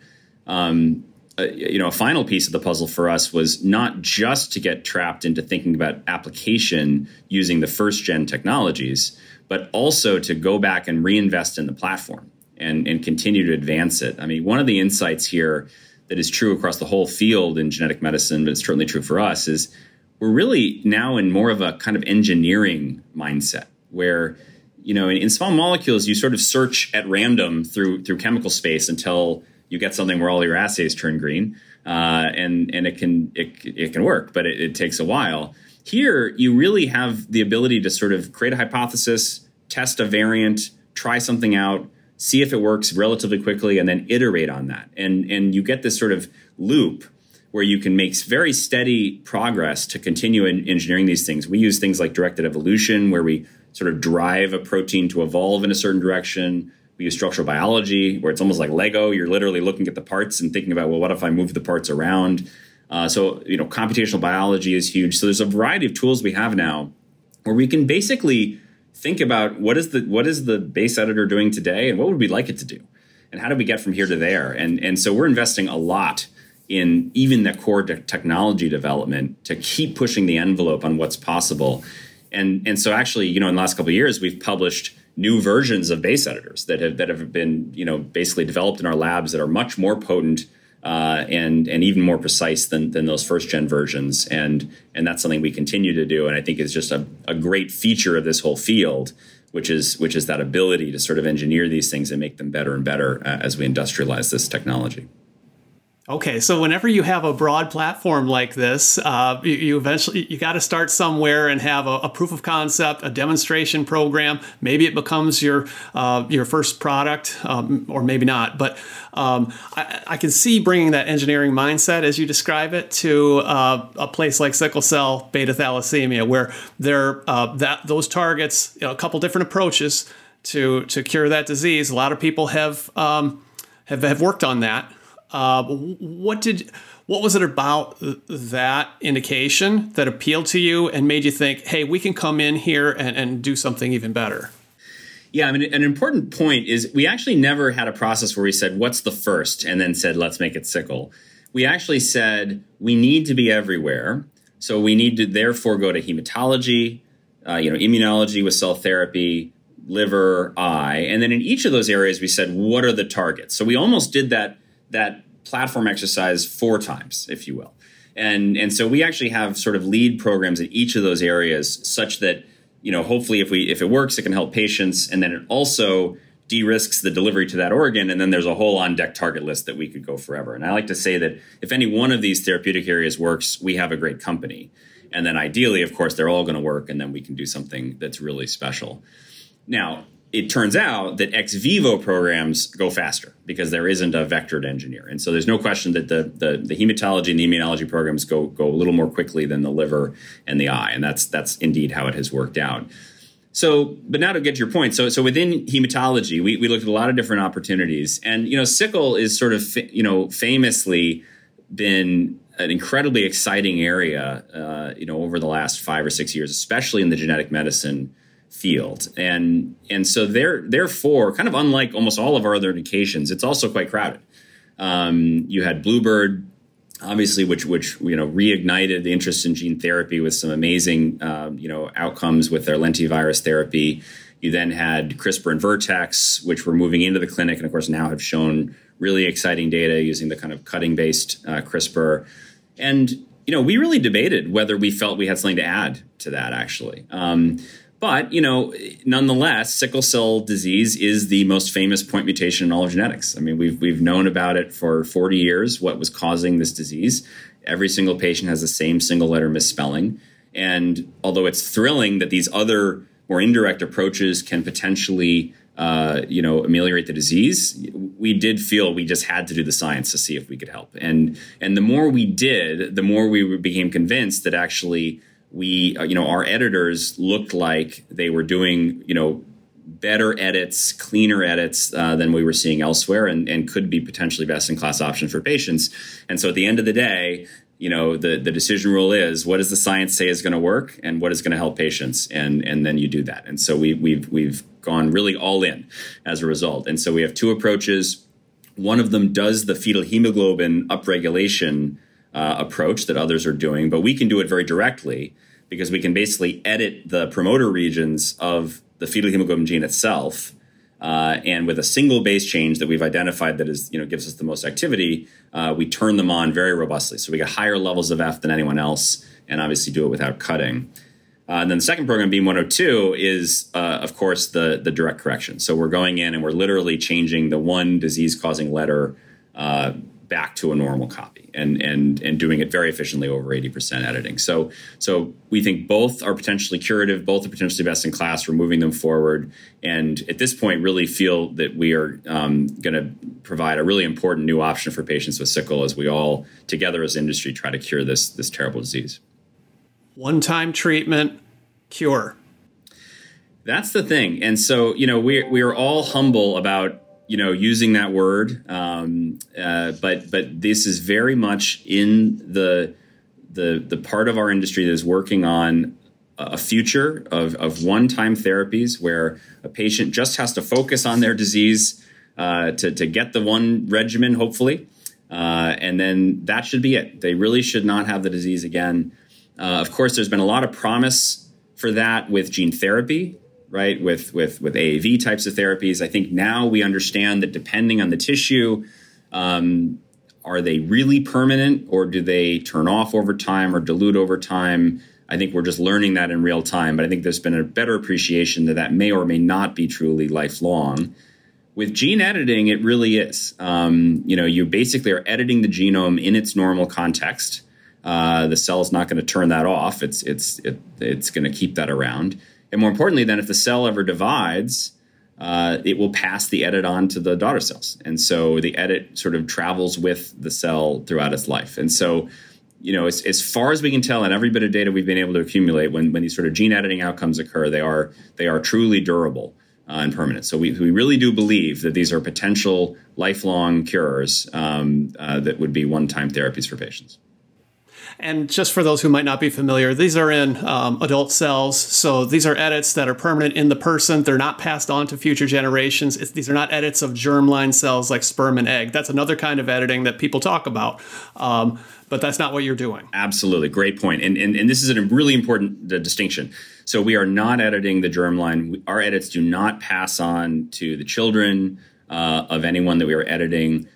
Um, uh, you know, a final piece of the puzzle for us was not just to get trapped into thinking about application using the first gen technologies, but also to go back and reinvest in the platform and, and continue to advance it. I mean, one of the insights here that is true across the whole field in genetic medicine, but it's certainly true for us, is we're really now in more of a kind of engineering mindset where you know in, in small molecules you sort of search at random through through chemical space until you get something where all your assays turn green, uh, and and it can it, it can work, but it, it takes a while. Here, you really have the ability to sort of create a hypothesis, test a variant, try something out, see if it works relatively quickly, and then iterate on that. And and you get this sort of loop where you can make very steady progress to continue in engineering these things. We use things like directed evolution, where we sort of drive a protein to evolve in a certain direction. We use structural biology, where it's almost like Lego. You're literally looking at the parts and thinking about, well, what if I move the parts around? Uh, so, you know, computational biology is huge. So there's a variety of tools we have now where we can basically think about what is the what is the base editor doing today and what would we like it to do and how do we get from here to there and and so we're investing a lot in even the core de- technology development to keep pushing the envelope on what's possible and and so actually you know in the last couple of years we've published new versions of base editors that have that have been you know basically developed in our labs that are much more potent uh, and and even more precise than than those first gen versions and and that's something we continue to do and I think is just a, a great feature of this whole field which is which is that ability to sort of engineer these things and make them better and better uh, as we industrialize this technology. Okay, so whenever you have a broad platform like this, uh, you, you, eventually you got to start somewhere and have a, a, proof of concept, a demonstration program. Maybe it becomes your uh, your first product, um, or maybe not. But um, I, I, can see bringing that engineering mindset, as you describe it, to uh, a place like sickle cell beta thalassemia, where there uh, that those targets, you know, a couple different approaches to to cure that disease. A lot of people have um, have, have worked on that. Uh, what did what was it about that indication that appealed to you and made you think, hey, we can come in here and, and do something even better? Yeah, I mean, an important point is we actually never had a process where we said, what's the first? And then said, let's make it sickle. We actually said, we need to be everywhere. So we need to therefore go to hematology, uh, you know, immunology with cell therapy, liver, eye. And then in each of those areas, we said, what are the targets? So we almost did that that platform exercise four times, if you will. And, and so we actually have sort of lead programs in each of those areas such that, you know, hopefully if we if it works, it can help patients. And then it also de-risks the delivery to that organ. And then there's a whole on-deck target list that we could go forever. And I like to say that if any one of these therapeutic areas works, we have a great company. And then ideally, of course, they're all going to work, and then we can do something that's really special. Now, it turns out that ex vivo programs go faster because there isn't a vectored engineer. And so there's no question that the, the, the, hematology and the immunology programs go, go a little more quickly than the liver and the eye. And that's, that's indeed how it has worked out. So, but now to get to your point, so so within hematology, we, we looked at a lot of different opportunities, and you know, sickle is sort of you know famously been an incredibly exciting area, uh, you know, over the last five or six years, especially in the genetic medicine field. And and so there therefore, kind of unlike almost all of our other indications, it's also quite crowded. Um, you had Bluebird, obviously, which which you know reignited the interest in gene therapy with some amazing um, you know outcomes with their lentivirus therapy. You then had CRISPR and Vertex, which were moving into the clinic, and of course now have shown really exciting data using the kind of cutting based uh, CRISPR. And, you know, we really debated whether we felt we had something to add to that, actually. Um, but, you know, nonetheless, sickle cell disease is the most famous point mutation in all of genetics. I mean, we've, we've known about it for 40 years, what was causing this disease. Every single patient has the same single letter misspelling. And although it's thrilling that these other more indirect approaches can potentially uh, you know ameliorate the disease we did feel we just had to do the science to see if we could help and and the more we did the more we became convinced that actually we uh, you know our editors looked like they were doing you know better edits cleaner edits uh, than we were seeing elsewhere and, and could be potentially best in class option for patients. And so at the end of the day you know the the decision rule is what does the science say is going to work and what is going to help patients? And and then you do that. And so we we've we've gone really all in as a result. And so we have two approaches. One of them does the fetal hemoglobin upregulation uh, approach that others are doing but we can do it very directly because we can basically edit the promoter regions of the fetal hemoglobin gene itself uh, and with a single base change that we've identified that is, you know, gives us the most activity, uh, we turn them on very robustly. So we get higher levels of F than anyone else, and obviously do it without cutting. Uh, and then the second program, Beam 102, is uh, of course the the direct correction. So we're going in and we're literally changing the one disease causing letter uh, back to a normal copy and and and doing it very efficiently over 80% editing. So so we think both are potentially curative, both are potentially best in class. We're moving them forward, and at this point, really feel that we are um, going to provide a really important new option for patients with sickle as we all together as industry try to cure this this terrible disease. One time treatment, cure. That's the thing, and so you know we we are all humble about you know using that word um, uh, but but this is very much in the the the part of our industry that is working on a future of, of one-time therapies where a patient just has to focus on their disease uh, to, to get the one regimen hopefully uh, and then that should be it. They really should not have the disease again. Uh, of course there's been a lot of promise for that with gene therapy right? With with with AAV types of therapies, I think now we understand that depending on the tissue, um, are they really permanent or do they turn off over time or dilute over time? I think we're just learning that in real time, but I think there's been a better appreciation that that may or may not be truly lifelong. With gene editing, it really is. Um, you know, you basically are editing the genome in its normal context. Uh, the cell is not going to turn that off. It's it's it, it's going to keep that around. And more importantly, then if the cell ever divides, uh, it will pass the edit on to the daughter cells. And so the edit sort of travels with the cell throughout its life. And so, you know, as, as far as we can tell, and every bit of data we've been able to accumulate, when, when these sort of gene editing outcomes occur, they are they are truly durable uh, and permanent. So we, we really do believe that these are potential lifelong cures um, uh, that would be one-time therapies for patients. And just for those who might not be familiar, these are in um, adult cells. So these are edits that are permanent in the person. They're not passed on to future generations. It's, these are not edits of germline cells like sperm and egg. That's another kind of editing that people talk about. Um, but that's not what you're doing. Absolutely. Great point. And, and, and this is a really important uh, distinction. So we are not editing the germline. Our edits do not pass on to the children uh, of anyone that we are editing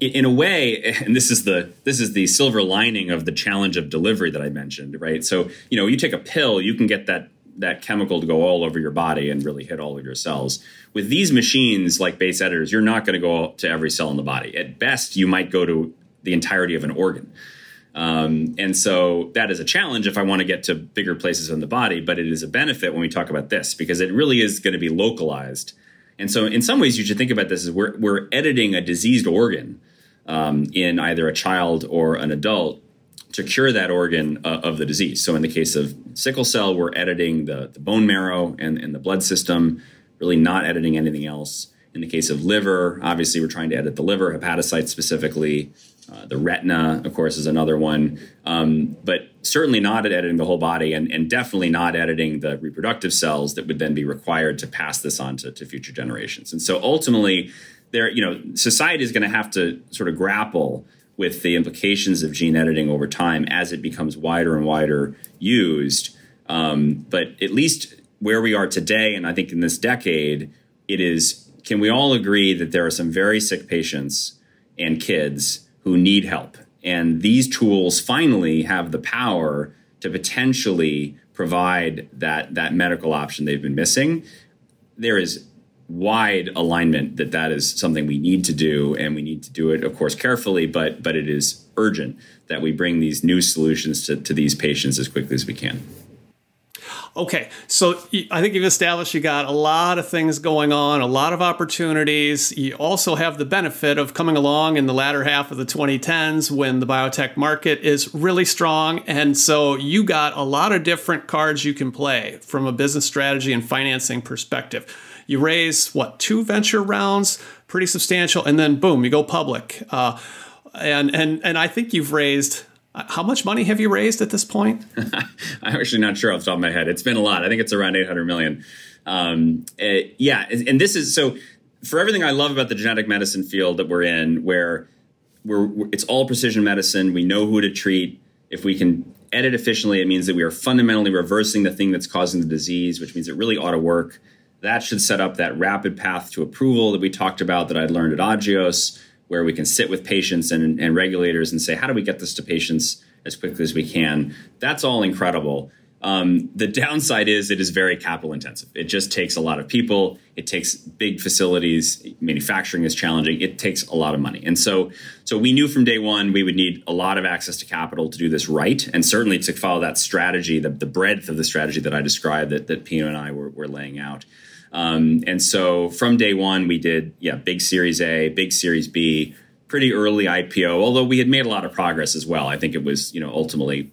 in a way and this is the this is the silver lining of the challenge of delivery that i mentioned right? So you know you take a pill you can get that that chemical to go all over your body and really hit all of your cells. With these machines like base editors you're not going to go to every cell in the body. At best you might go to the entirety of an organ. Um, and so that is a challenge if i want to get to bigger places in the body but it is a benefit when we talk about this because it really is going to be localized and so, in some ways, you should think about this as we're, we're editing a diseased organ um, in either a child or an adult to cure that organ uh, of the disease. So, in the case of sickle cell, we're editing the, the bone marrow and, and the blood system, really not editing anything else. In the case of liver, obviously, we're trying to edit the liver, hepatocytes specifically. Uh, the retina, of course, is another one, um, but certainly not editing the whole body, and, and, definitely not editing the reproductive cells that would then be required to pass this on to, to future generations. And so, ultimately, there, you know, society is going to have to sort of grapple with the implications of gene editing over time as it becomes wider and wider used. Um, but at least where we are today, and I think in this decade, it is. Can we all agree that there are some very sick patients? and kids who need help. And these tools finally have the power to potentially provide that, that medical option they've been missing. There is wide alignment that that is something we need to do and we need to do it of course carefully but but it is urgent that we bring these new solutions to, to these patients as quickly as we can Okay, so I think you've established you got a lot of things going on, a lot of opportunities. You also have the benefit of coming along in the latter half of the 2010s when the biotech market is really strong. And so you got a lot of different cards you can play from a business strategy and financing perspective. You raise, what, two venture rounds, pretty substantial, and then boom, you go public. Uh, and, and, and I think you've raised how much money have you raised at this point? I'm actually not sure off the top of my head. It's been a lot. I think it's around 800 million. Um, it, eh, yeah, and this is so for everything I love about the genetic medicine field that we're in, where we're, it's all precision medicine. We know who to treat. If we can edit efficiently, it means that we are fundamentally reversing the thing that's causing the disease, which means it really ought to work. That should set up that rapid path to approval that we talked about that I'd learned at Agios where we can sit with patients and, and regulators and say, how do we get this to patients as quickly as we can? That's all incredible. Um, the downside is it is very capital intensive. It just takes a lot of people. It takes big facilities. Manufacturing is challenging. It takes a lot of money. And so, so we knew from day one we would need a lot of access to capital to do this right, and certainly to follow that strategy, the, the breadth of the strategy that I described that, that Pino and I were, were laying out. Um, and so from day one, we did, yeah, big Series A, big Series B, pretty early IPO, although we had made a lot of progress as well. I think it was, you know, ultimately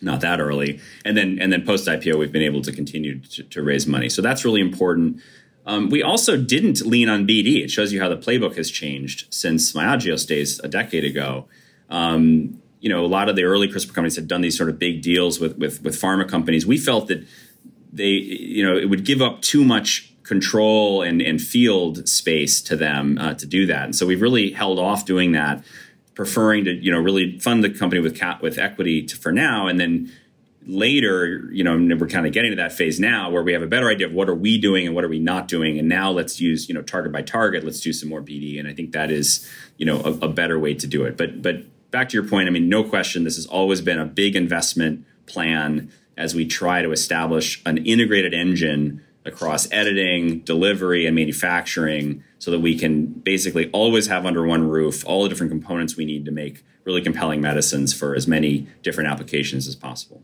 not that early. And then, and then post IPO, we've been able to continue to, to raise money. So that's really important. Um, we also didn't lean on BD. It shows you how the playbook has changed since my Agios days a decade ago. Um, you know, a lot of the early CRISPR companies had done these sort of big deals with, with, with pharma companies. We felt that they, you know, it would give up too much control and, and field space to them uh, to do that. And so we've really held off doing that, preferring to you know really fund the company with cap with equity to, for now, and then later, you know, we're kind of getting to that phase now where we have a better idea of what are we doing and what are we not doing, and now let's use you know target by target. Let's do some more BD, and I think that is you know a, a better way to do it. But but back to your point, I mean, no question, this has always been a big investment plan as we try to establish an integrated engine across editing, delivery, and manufacturing so that we can basically always have under one roof all the different components we need to make really compelling medicines for as many different applications as possible.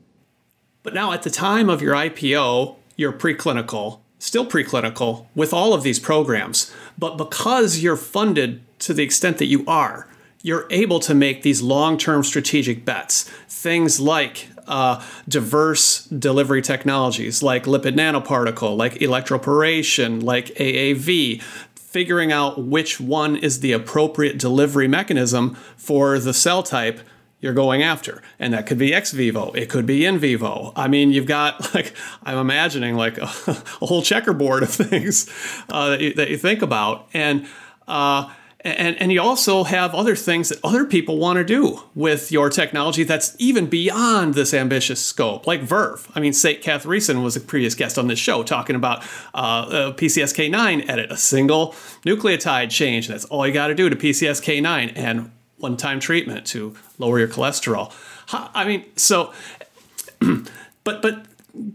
But now, at the time of your IPO, you're preclinical, still preclinical with all of these programs. But because you're funded to the extent that you are, you're able to make these long term strategic bets. Things like uh, diverse delivery technologies like lipid nanoparticle, like electroporation, like AAV, figuring out which one is the appropriate delivery mechanism for the cell type you're going after. And that could be ex vivo, it could be in vivo. I mean, you've got like, I'm imagining like a, a whole checkerboard of things uh, that, you, that, you, think about. And, uh, and, and you also have other things that other people want to do with your technology that's even beyond this ambitious scope, like Verve. I mean, Sate Kathiresan was a previous guest on this show talking about uh, PCSK9 edit, a single nucleotide change. That's all you got to do to PCSK9 and one time treatment to lower your cholesterol. I mean, so, but, but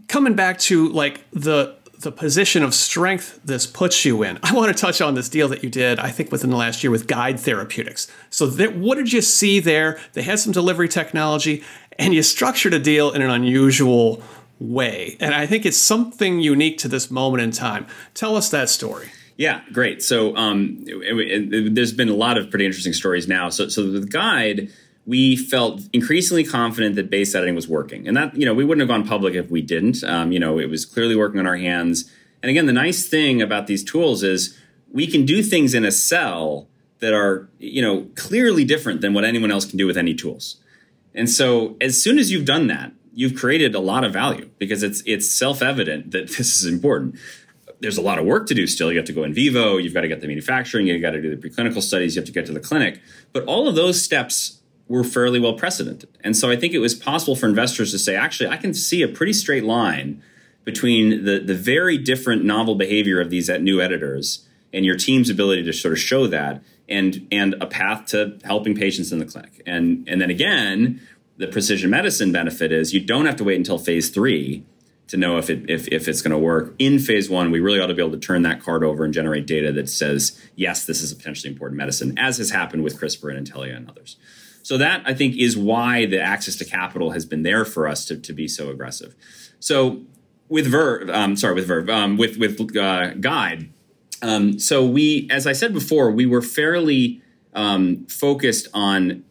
coming back to like the the position of strength this puts you in. I want to touch on this deal that you did, I think, within the last year with Guide Therapeutics. So, what did you see there? They had some delivery technology, and you structured a deal in an unusual way. And I think it's something unique to this moment in time. Tell us that story. Yeah, great. So, um, it, it, there's been a lot of pretty interesting stories now. So, so the Guide we felt increasingly confident that base editing was working. And that, you know, we wouldn't have gone public if we didn't. Um, you know, it was clearly working on our hands. And again, the nice thing about these tools is we can do things in a cell that are, you know, clearly different than what anyone else can do with any tools. And so as soon as you've done that, you've created a lot of value because it's it's self-evident that this is important. There's a lot of work to do still. You have to go in vivo, you've got to get the manufacturing, you've got to do the preclinical studies, you have to get to the clinic. But all of those steps were fairly well precedented. And so I think it was possible for investors to say, actually, I can see a pretty straight line between the, the very different novel behavior of these new editors and your team's ability to sort of show that and and a path to helping patients in the clinic. And and then again, the precision medicine benefit is you don't have to wait until phase three to know if it if, if it's going to work. In phase one, we really ought to be able to turn that card over and generate data that says yes, this is a potentially important medicine, as has happened with CRISPR and Intellia and others. So that I think is why the access to capital has been there for us to, to be so aggressive. So with Verve, um, sorry, with Verve, um, with with uh, Guide. Um, so we, as I said before, we were fairly um, focused on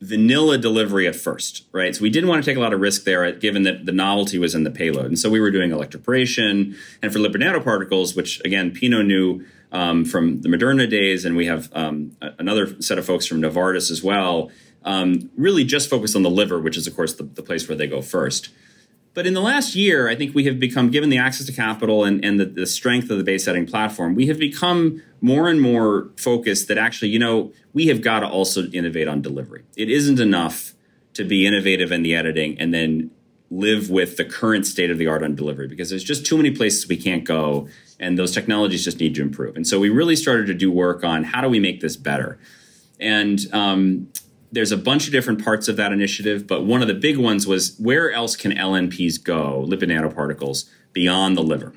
vanilla delivery at first, right? So we didn't want to take a lot of risk there, given that the novelty was in the payload. And so we were doing electroporation, and for lipid nanoparticles, which again Pino knew um, from the Moderna days, and we have um, another set of folks from Novartis as well. Um, really, just focused on the liver, which is of course the, the place where they go first. But in the last year, I think we have become, given the access to capital and, and the, the strength of the base editing platform, we have become more and more focused that actually, you know, we have got to also innovate on delivery. It isn't enough to be innovative in the editing and then live with the current state of the art on delivery because there's just too many places we can't go and those technologies just need to improve. And so we really started to do work on how do we make this better. And um, there's a bunch of different parts of that initiative, but one of the big ones was where else can LNPs go, lipid nanoparticles, beyond the liver?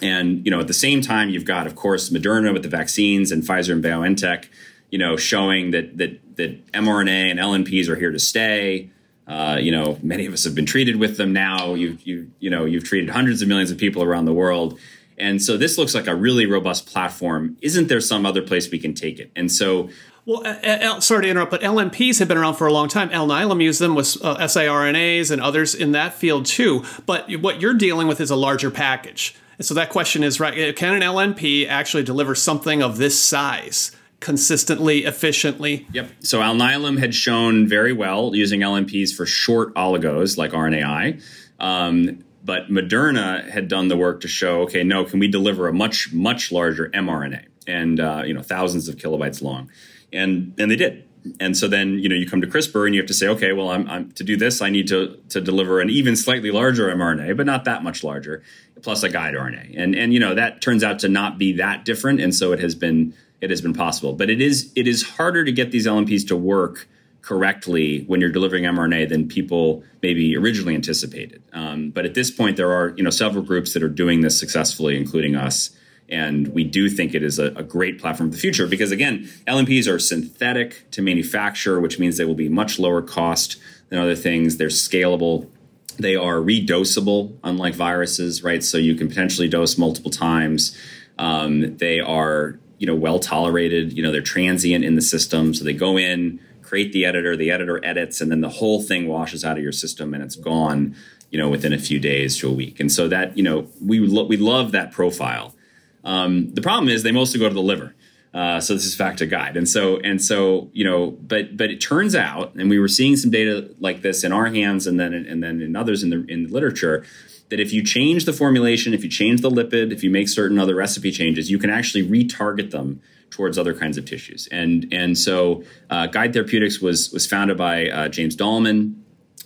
And you know, at the same time, you've got, of course, Moderna with the vaccines and Pfizer and BioNTech, you know, showing that that that mRNA and LNPs are here to stay. Uh, you know, many of us have been treated with them now. You you you know, you've treated hundreds of millions of people around the world. And so this looks like a really robust platform. Isn't there some other place we can take it? And so well, uh, sorry to interrupt, but LNPs have been around for a long time. Alnylam used them with uh, siRNAs and others in that field too. But what you're dealing with is a larger package. And so that question is right: uh, Can an LNP actually deliver something of this size? consistently, efficiently. Yep. So Alnylam had shown very well using LNPs for short oligos like RNAi. Um, but Moderna had done the work to show, okay, no, can we deliver a much, much larger mRNA and, uh, you know, thousands of kilobytes long and and they did. And so then you know you come to CRISPR and you have to say, okay, well, I'm, I'm, to do this, I need to to deliver an even slightly larger mRNA, but not that much larger, plus a guide RNA. And and you know that turns out to not be that different, and so it has been it has been possible. But it is it is harder to get these LNPs to work correctly when you're delivering mRNA than people maybe originally anticipated. Um, but at this point, there are you know several groups that are doing this successfully, including us. And we do think it is a, a, great platform for the future because, again, LMPs are synthetic to manufacture, which means they will be much lower cost than other things. They're scalable. They are redosable, unlike viruses, right? So you can potentially dose multiple times. Um, they are, you know, well tolerated. You know, they're transient in the system, so they go in, create the editor, the editor edits, and then the whole thing washes out of your system and it's gone. You know, within a few days to a week, and so that you know we lo- we love that profile. Um, the problem is they mostly go to the liver. Uh, so this is factor guide, and so and so you know, but but it turns out, and we were seeing some data like this in our hands, and then and then in others in the in the literature, that if you change the formulation, if you change the lipid, if you make certain other recipe changes, you can actually retarget them towards other kinds of tissues. And and so uh, Guide Therapeutics was was founded by uh, James Dahlman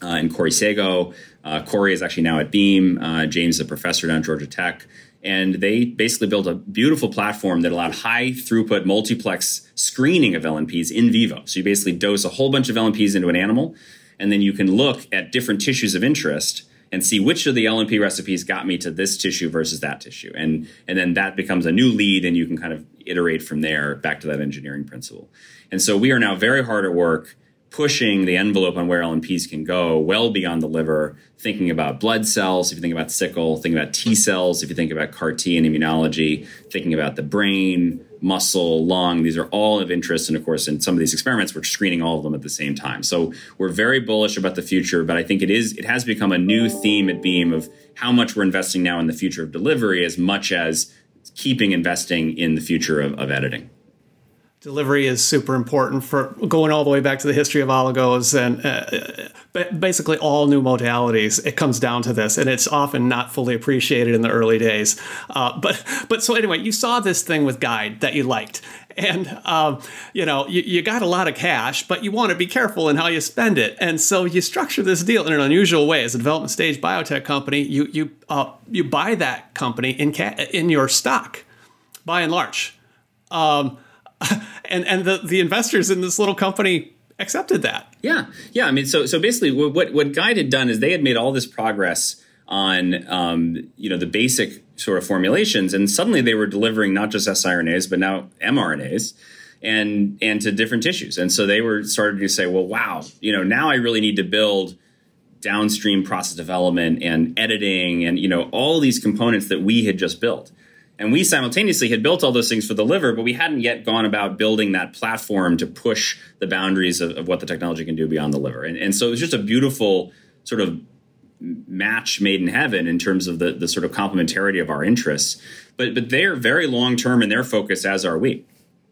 uh, and Corey Sago. Uh, Corey is actually now at Beam. Uh, James is a professor down at Georgia Tech and they basically built a beautiful platform that allowed high throughput multiplex screening of LNPs in vivo. So you basically dose a whole bunch of LNPs into an animal, and then you can look at different tissues of interest and see which of the LNP recipes got me to this tissue versus that tissue. And, and then that becomes a new lead, and you can kind of iterate from there back to that engineering principle. And so we are now very hard at work pushing the envelope on where LNPs can go well beyond the liver, thinking about blood cells, if you think about sickle, thinking about T cells, if you think about CAR T and immunology, thinking about the brain, muscle, lung, these are all of interest. And of course, in some of these experiments, we're screening all of them at the same time. So we're very bullish about the future, but I think it is it has become a new theme at Beam of how much we're investing now in the future of delivery as much as keeping investing in the future of, of editing delivery is super important for going all the way back to the history of oligos and uh, basically all new modalities. It comes down to this and it's often not fully appreciated in the early days. Uh, but but so anyway you saw this thing with guide that you liked. And um, you know you, you, got a lot of cash but you want to be careful in how you spend it. And so you structure this deal in an unusual way. As a development stage biotech company you you uh, you buy that company in ca- in your stock by and large. Um, and and the the investors in this little company accepted that. Yeah, yeah. I mean, so so basically, what what Guide had done is they had made all this progress on um, you know the basic sort of formulations, and suddenly they were delivering not just siRNAs but now mRNAs and and to different tissues. And so they were starting to say, well, wow, you know, now I really need to build downstream process development and editing and you know all these components that we had just built. And we simultaneously had built all those things for the liver, but we hadn't yet gone about building that platform to push the boundaries of, of what the technology can do beyond the liver. And, and so it was just a beautiful sort of match made in heaven in terms of the, the sort of complementarity of our interests. But but they're very long term in their focus, as are we.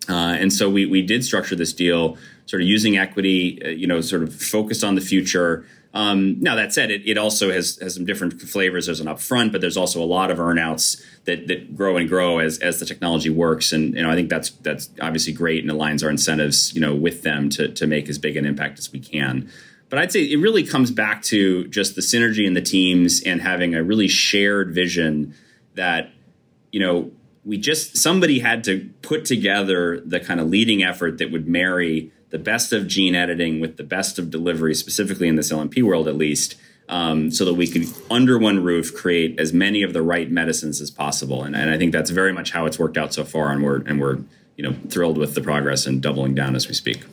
Uh, and so we we did structure this deal sort of using equity, uh, you know, sort of focused on the future. Um, now that said, it, it also has has some different flavors. There's an upfront, but there's also a lot of earnouts that that grow and grow as as the technology works. And you know, I think that's that's obviously great and aligns our incentives, you know, with them to to make as big an impact as we can. But I'd say it really comes back to just the synergy in the teams and having a really shared vision that you know we just somebody had to put together the kind of leading effort that would marry the best of gene editing with the best of delivery, specifically in this LNP world at least, um, so that we could under one roof create as many of the right medicines as possible. And, and I think that's very much how it's worked out so far, and we're and we're you know thrilled with the progress and doubling down as we speak.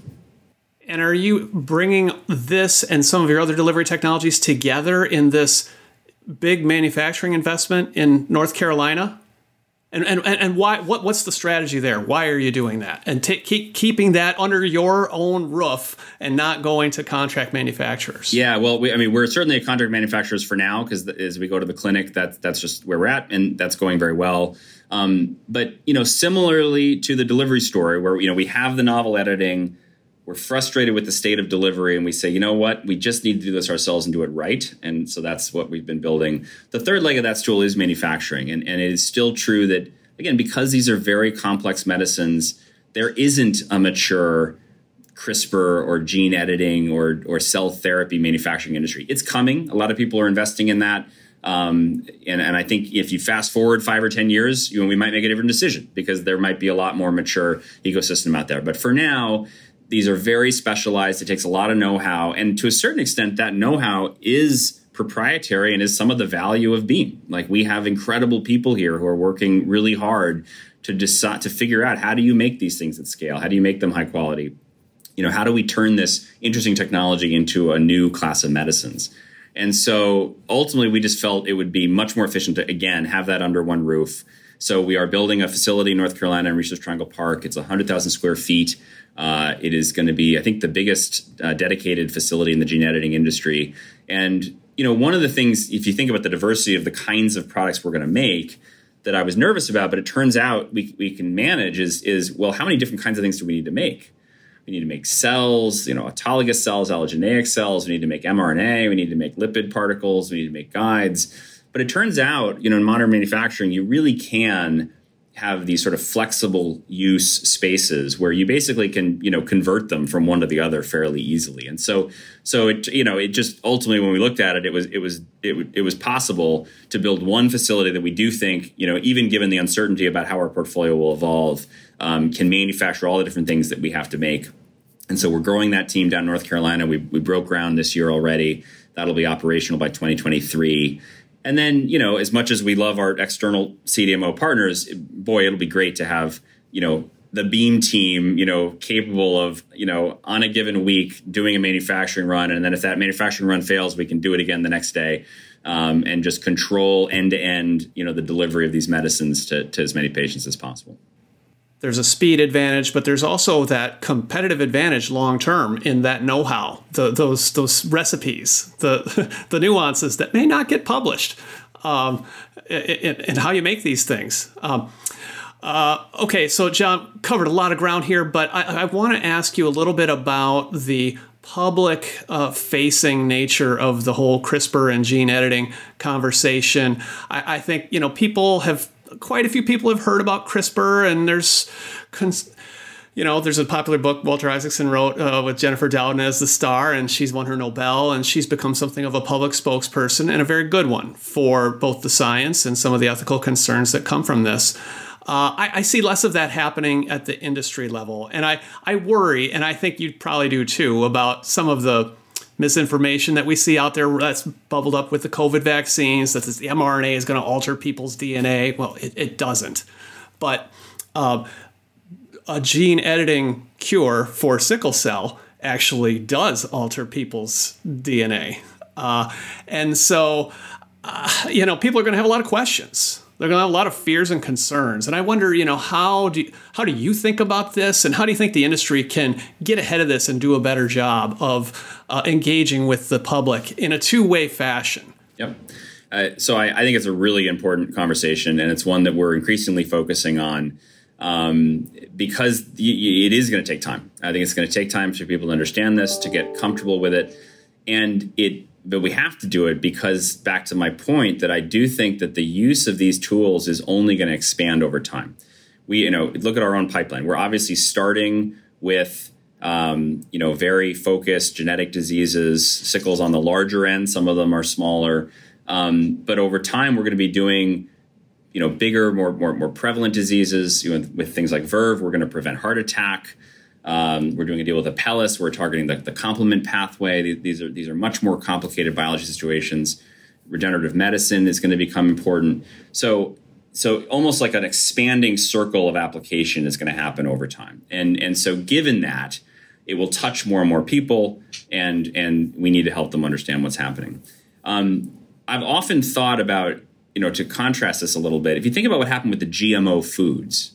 And are you bringing this and some of your other delivery technologies together in this big manufacturing investment in North Carolina? And, and, and why what what's the strategy there? Why are you doing that? And t- keep keeping that under your own roof and not going to contract manufacturers. Yeah, well, we, I mean, we're certainly a contract manufacturers for now because as we go to the clinic, that's that's just where we're at, and that's going very well. Um, but you know, similarly to the delivery story, where you know we have the novel editing, we're frustrated with the state of delivery and we say, you know what, we just need to do this ourselves and do it right. And so that's what we've been building. The third leg of that stool is manufacturing. And, and it is still true that, again, because these are very complex medicines, there isn't a mature CRISPR or gene editing or, or cell therapy manufacturing industry. It's coming. A lot of people are investing in that. Um, and, and, I think if you fast forward five or 10 years, you know, we might make a different decision because there might be a lot more mature ecosystem out there. But for now, these are very specialized. It takes a lot of know how. And to a certain extent, that know how is proprietary and is some of the value of Beam. Like we have incredible people here who are working really hard to decide to figure out how do you make these things at scale? How do you make them high quality? You know, how do we turn this interesting technology into a new class of medicines? And so ultimately, we just felt it would be much more efficient to, again, have that under one roof. So we are building a facility in North Carolina in Research Triangle Park. It's 100,000 square feet. Uh, it is going to be, I think, the biggest uh, dedicated facility in the gene editing industry. And you know, one of the things, if you think about the diversity of the kinds of products we're going to make, that I was nervous about, but it turns out we, we can manage is is well, how many different kinds of things do we need to make? We need to make cells, you know, autologous cells, allogeneic cells. We need to make mRNA. We need to make lipid particles. We need to make guides. But it turns out, you know, in modern manufacturing, you really can have these sort of flexible use spaces where you basically can you know convert them from one to the other fairly easily. And so so it you know it just ultimately when we looked at it it was it was it, it was possible to build one facility that we do think you know even given the uncertainty about how our portfolio will evolve um, can manufacture all the different things that we have to make. And so we're growing that team down north carolina. We, we broke ground this year already. That'll be operational by 2023 and then, you know, as much as we love our external CDMO partners, boy, it'll be great to have, you know, the beam team, you know, capable of, you know, on a given week doing a manufacturing run. And then if that manufacturing run fails, we can do it again the next day um, and just control end to end, you know, the delivery of these medicines to, to as many patients as possible there's a speed advantage, but there's also that competitive advantage long term in that know-how, the, those those recipes, the the nuances that may not get published, um, and how you make these things. Um, uh, okay, so John covered a lot of ground here, but I, I want to ask you a little bit about the public uh, facing nature of the whole CRISPR and gene editing conversation. I, I think you know people have quite a few people have heard about CRISPR, and there's, cons- you know, there's a popular book Walter Isaacson wrote uh, with Jennifer Doudna as the star, and she's won her Nobel, and she's become something of a public spokesperson and a very good one for both the science and some of the ethical concerns that come from this. Uh, I, I, see less of that happening at the industry level. And I, I worry, and I think you probably do too, about some of the misinformation that we see out there that's bubbled up with the COVID vaccines, that the mRNA is going to alter people's DNA. Well, it, it doesn't. But uh, a gene editing cure for sickle cell actually does alter people's DNA. Uh, and so, uh, you know, people are going to have a lot of questions. They're going to have a lot of fears and concerns. And I wonder, you know, how do you, how do you think about this, and how do you think the industry can get ahead of this and do a better job of uh, engaging with the public in a two way fashion? Yep. Uh, so I, I, think it's a really important conversation, and it's one that we're increasingly focusing on um, because it is going to take time. I think it's going to take time for people to understand this, to get comfortable with it, and it. But we have to do it because back to my point that I do think that the use of these tools is only going to expand over time. We, you know, look at our own pipeline. We're obviously starting with um, you know, very focused genetic diseases, sickles on the larger end. Some of them are smaller. Um, but over time, we're going to be doing you know bigger, more more, more prevalent diseases. You know, with things like Verve, we're going to prevent heart attack. Um, we're doing a deal with Apellis. We're targeting the, the complement pathway. These are these are much more complicated biology situations. Regenerative medicine is going to become important. So so almost like an expanding circle of application is going to happen over time. And and so given that, it will touch more and more people, and and we need to help them understand what's happening. Um, I've often thought about you know, to contrast this a little bit, if you think about what happened with the GMO foods,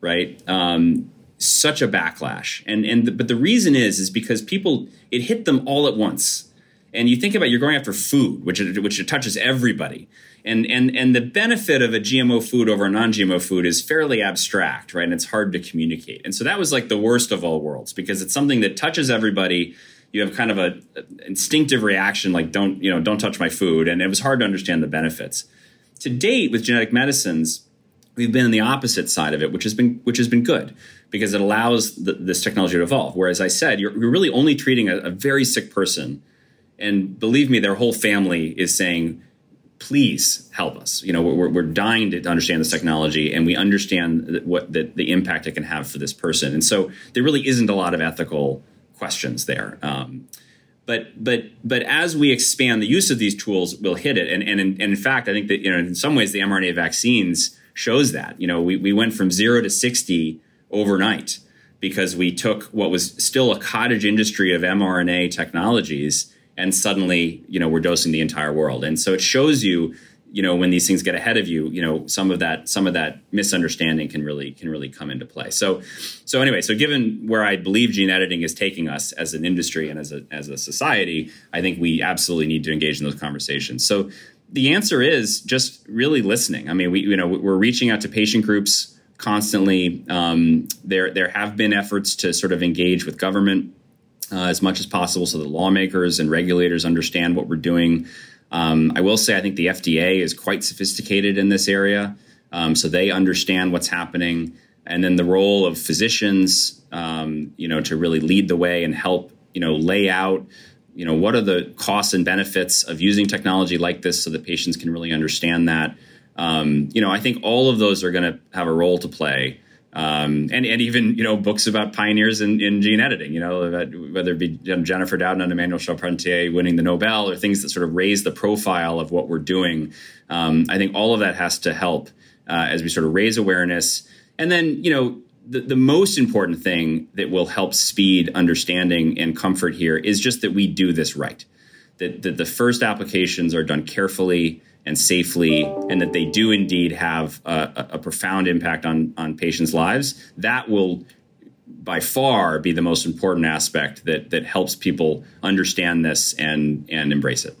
right? Um, such a backlash, and and the, but the reason is is because people it hit them all at once, and you think about you're going after food, which which touches everybody, and and and the benefit of a GMO food over a non-GMO food is fairly abstract, right? And it's hard to communicate, and so that was like the worst of all worlds because it's something that touches everybody. You have kind of a, a, instinctive reaction like don't you know don't touch my food. And it was hard to understand the benefits. To date with genetic medicines, we've been on the opposite side of it, which has been which has been good because it allows the, this technology to evolve. Whereas I said, you're, you're really only treating a, a, very sick person, and believe me, their whole family is saying, "Please help us." You know, we're, we're dying to understand this technology, and we understand what the, the impact it can have for this person. And so, there really isn't a lot of ethical questions there. Um, but but but as we expand the use of these tools, we'll hit it. And and in, and in fact, I think that you know in some ways the mRNA vaccines shows that. You know, we, we went from zero to sixty overnight because we took what was still a cottage industry of mRNA technologies and suddenly you know we're dosing the entire world. And so it shows you you know when these things get ahead of you you know some of that some of that misunderstanding can really can really come into play. So so anyway so given where i believe gene editing is taking us as an industry and as a as a society i think we absolutely need to engage in those conversations. So the answer is just really listening. I mean we you know we're reaching out to patient groups constantly um, there there have been efforts to sort of engage with government uh, as much as possible so that lawmakers and regulators understand what we're doing um, I will say I think the FDA is quite sophisticated in this area, um, so they understand what's happening. And then the role of physicians, um, you know, to really lead the way and help, you know, lay out, you know, what are the costs and benefits of using technology like this, so that patients can really understand that. Um, you know, I think all of those are going to have a role to play um, and and even you know books about pioneers in, in gene editing. You know whether it be Jennifer Doudna and Emmanuelle Charpentier winning the Nobel or things that sort of raise the profile of what we're doing. Um, I think all of that has to help uh, as we sort of raise awareness. And then you know the, the most important thing that will help speed understanding and comfort here is just that we do this right. That, that the first applications are done carefully and safely, and that they do indeed have a, a profound impact on on patients' lives, that will by far be the most important aspect that that helps people understand this and and embrace it.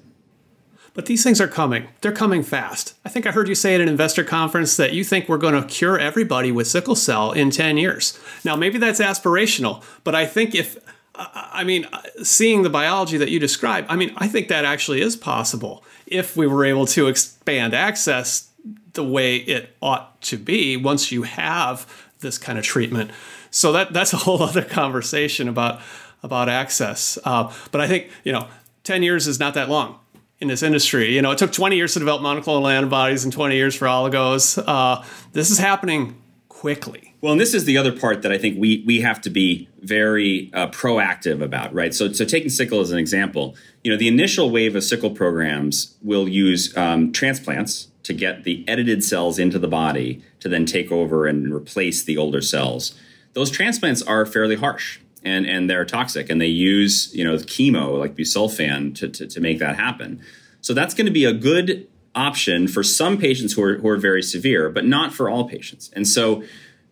But these things are coming. They're coming fast. I think I heard you say at an investor conference that you think we're going to cure everybody with sickle cell in 10 years. Now, maybe that's aspirational, but I think if I mean, seeing the biology that you describe, I mean, I think that actually is possible if we were able to expand access the way it ought to be once you have this kind of treatment. So that that's a whole other conversation about about access. Uh, but I think you know, ten years is not that long in this industry. You know, it took 20 years to develop monoclonal antibodies and 20 years for oligos. Uh, this is happening quickly. Well, and this is the other part that I think we we have to be very uh, proactive about, right? So, so taking sickle as an example, you know, the initial wave of sickle programs will use um, transplants to get the edited cells into the body to then take over and replace the older cells. Those transplants are fairly harsh and and they're toxic, and they use you know chemo like busulfan to, to, to make that happen. So that's going to be a good option for some patients who are, who are very severe, but not for all patients. And so,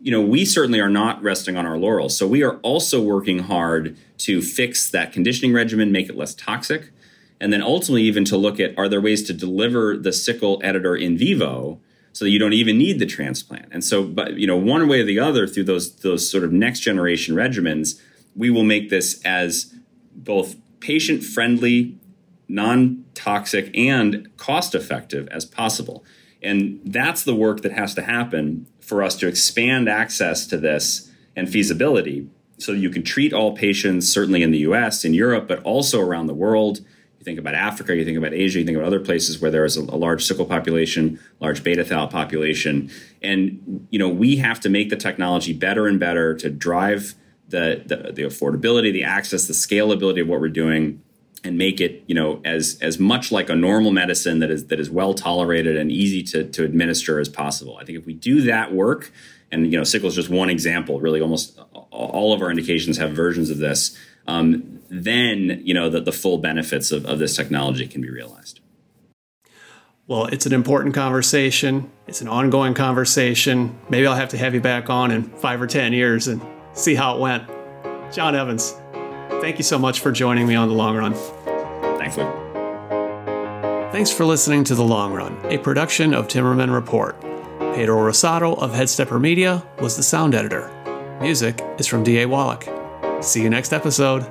you know, we certainly are not resting on our laurels. So we are also working hard to fix that conditioning regimen, make it less toxic, and then ultimately even to look at are there ways to deliver the sickle editor in vivo so that you don't even need the transplant. And so, but you know, one way or the other through those those sort of next generation regimens, we will make this as both patient friendly non toxic, and cost effective as possible. And that's the work that has to happen for us to expand access to this and feasibility so you can treat all patients, certainly in the US, in Europe, but also around the world. You think about Africa, you think about Asia, you think about other places where there is a, a large sickle population, large beta thal population. And you know, we have to make the technology better and better to drive the, the, the affordability, the access, the scalability of what we're doing and make it you know as as much like a normal medicine that is that is well tolerated and easy to to administer as possible. I think if we do that work, and you know sickle is just one example. Really, almost all of our indications have versions of this. Um, then you know that the full benefits of, of this technology can be realized. Well, it's an important conversation. It's an ongoing conversation. Maybe I'll have to have you back on in five or 10 years and see how it went. John Evans, Thank you so much for joining me on The Long Run. Thanks, Luke. Thanks for listening to The Long Run, a production of Timmerman Report. Pedro Rosado of Headstepper Media was the sound editor. Music is from D.A. Wallach. See you next episode.